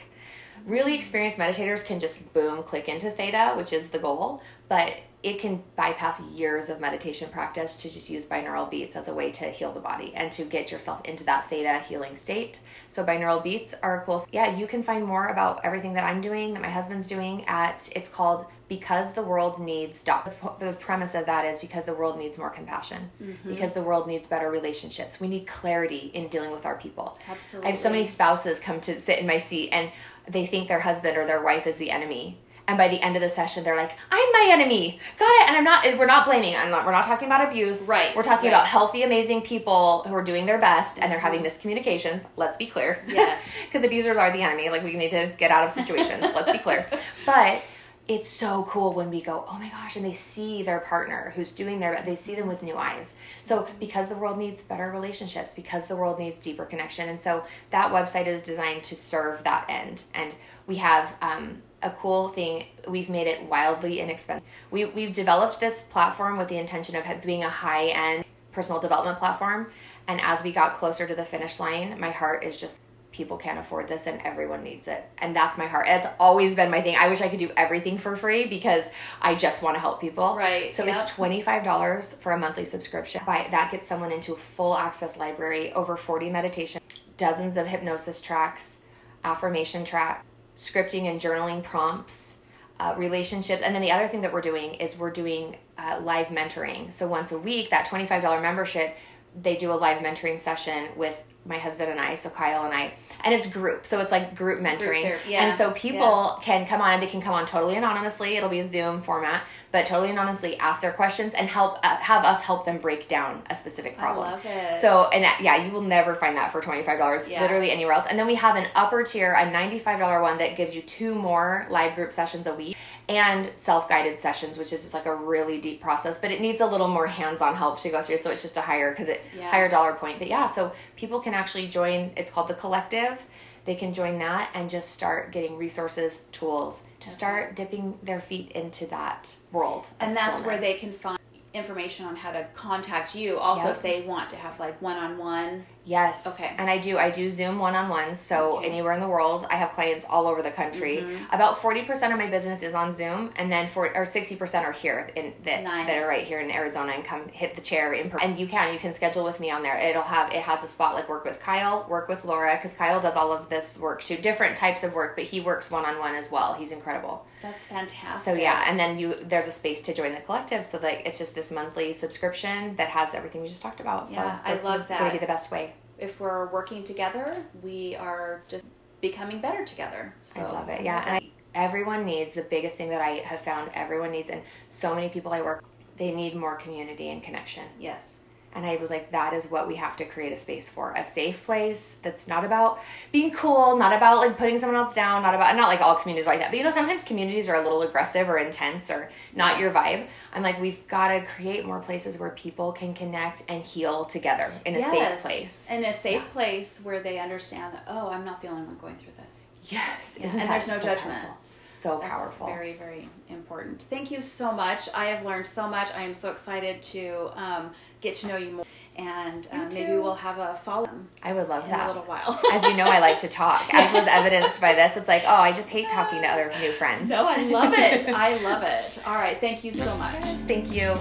Really experienced meditators can just boom click into theta, which is the goal, but it can bypass years of meditation practice to just use binaural beats as a way to heal the body and to get yourself into that theta healing state. So binaural beats are cool. Yeah, you can find more about everything that I'm doing, that my husband's doing at it's called because the world needs doc. The premise of that is because the world needs more compassion. Mm-hmm. Because the world needs better relationships. We need clarity in dealing with our people. Absolutely. I have so many spouses come to sit in my seat and they think their husband or their wife is the enemy. And by the end of the session, they're like, "I'm my enemy." Got it? And I'm not. We're not blaming. I'm not. We're not talking about abuse. Right, We're talking right. about healthy, amazing people who are doing their best and they're having miscommunications. Let's be clear. Yes. Because abusers are the enemy. Like we need to get out of situations. Let's be clear. But it's so cool when we go, oh my gosh, and they see their partner who's doing their, they see them with new eyes. So because the world needs better relationships, because the world needs deeper connection, and so that website is designed to serve that end. And we have um, a cool thing. We've made it wildly inexpensive. We we've developed this platform with the intention of being a high end personal development platform. And as we got closer to the finish line, my heart is just people can't afford this and everyone needs it. And that's my heart. It's always been my thing. I wish I could do everything for free because I just want to help people. Right. So Yep. it's $25 for a monthly subscription. By that gets someone into a full access library, over 40 meditation, dozens of hypnosis tracks, affirmation track, scripting and journaling prompts, uh, relationships. And then the other thing that we're doing is we're doing uh, live mentoring. So once a week, that $25 membership, they do a live mentoring session with my husband and I, so Kyle and I, and it's group. So it's like group mentoring. therapy, yeah, And so people can come on and they can come on totally anonymously. It'll be a Zoom format, but totally anonymously ask their questions and help uh, have us help them break down a specific problem. love it. So and uh, yeah, you will never find that for twenty five dollars Yeah. literally anywhere else. And then we have an upper tier, a ninety five dollar one that gives you two more live group sessions a week and self guided sessions, which is just like a really deep process, but it needs a little more hands on help to go through. So it's just a higher because it Yeah. higher dollar point. But yeah, so people can actually join. It's called the collective. They can join that and just start getting resources, tools to start dipping their feet into that world. and that's where they can find information on how to contact you also Yep. if they want to have like one-on-one Yes. Okay. And I do I do Zoom one on one. So Okay. anywhere in the world, I have clients all over the country. Mm-hmm. About forty percent of my business is on Zoom, and then for or sixty percent are here in that Nice. that are right here in Arizona and come hit the chair in person. And you can you can schedule with me on there. It'll have it has a spot like work with Kyle, work with Laura, because Kyle does all of this work too, different types of work, but he works one on one as well. He's incredible. that's fantastic So yeah, and then you there's a space to join the collective. So like it's just this monthly subscription that has everything we just talked about. So Yeah, I that's love Gonna be the best way. If we're working together we are just becoming better together so I love it. Yeah, and I, everyone needs the biggest thing that I have found. Everyone needs, and so many people I work, they need more community and connection. yes And I was like, that is what we have to create a space for a safe place that's not about being cool, not about like putting someone else down, not about not like all communities are like that. But you know, sometimes communities are a little aggressive or intense or not your vibe. I'm like, we've got to create more places where people can connect and heal together in a safe place. in a safe place where they understand that oh i'm not the only one going through this Yes, Yeah, isn't and there's no so judgment. powerful? So That's powerful. very, very important. Thank you so much. I have learned so much. I am so excited to um, get to know you more, and um, maybe we'll have a follow up. I would love in that. a little while. As you know, I like to talk. As was evidenced by this, it's like, oh, I just hate talking to other new friends. no, I love it. I love it. All right, thank you so much. Yes, thank you.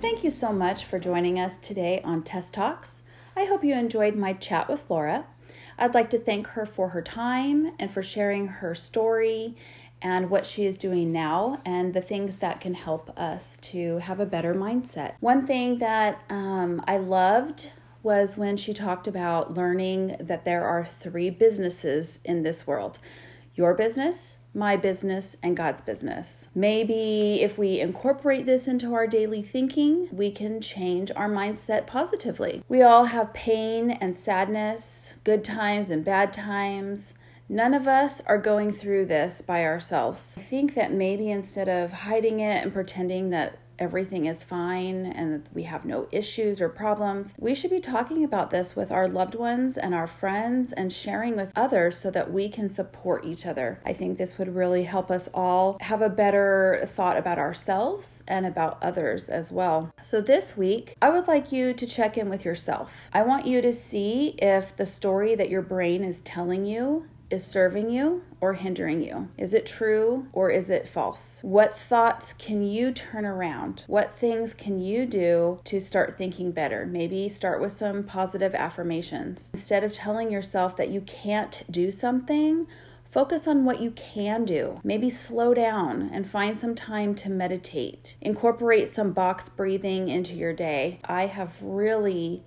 Thank you so much for joining us today on Test Talks. I hope you enjoyed my chat with Laura. I'd like to thank her for her time and for sharing her story and what she is doing now and the things that can help us to have a better mindset. One thing that um, I loved was when she talked about learning that there are three businesses in this world your business, my business, and God's business. Maybe if we incorporate this into our daily thinking, we can change our mindset positively. We all have pain and sadness, good times and bad times. None of us are going through this by ourselves. I think that maybe instead of hiding it and pretending that everything is fine and we have no issues or problems, we should be talking about this with our loved ones and our friends and sharing with others so that we can support each other. I think this would really help us all have a better thought about ourselves and about others as well. So, this week, I would like you to check in with yourself. I want you to see if the story that your brain is telling you is serving you or hindering you? Is it true or is it false? What thoughts can you turn around? What things can you do to start thinking better? Maybe start with some positive affirmations. Instead of telling yourself that you can't do something, Focus on what you can do. Maybe slow down and find some time to meditate. Incorporate some box breathing into your day. I have really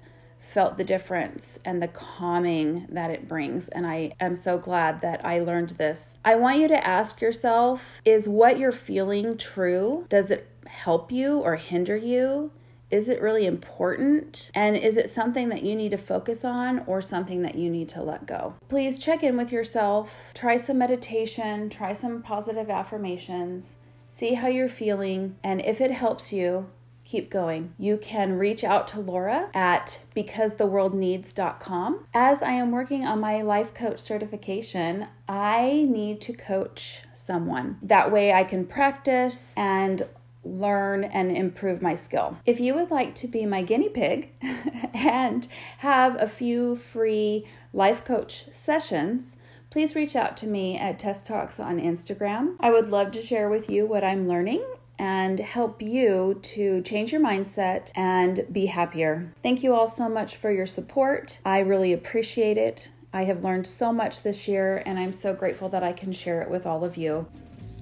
felt the difference and the calming that it brings. And I am so glad that I learned this. I want you to ask yourself is what you're feeling true? Does it help you or hinder you? Is it really important? And is it something that you need to focus on or something that you need to let go? Please check in with yourself. Try some meditation, try some positive affirmations, see how you're feeling, and if it helps you, keep going. You can reach out to Laura at becausetheworldneeds.com. As I am working on my life coach certification, I need to coach someone. That way I can practice and learn and improve my skill. If you would like to be my guinea pig and have a few free life coach sessions, please reach out to me at Test Talks on Instagram. I would love to share with you what I'm learning and help you to change your mindset and be happier. Thank you all so much for your support. I really appreciate it. I have learned so much this year, and I'm so grateful that I can share it with all of you.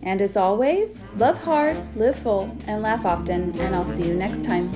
And as always, love hard, live full, and laugh often, and I'll see you next time.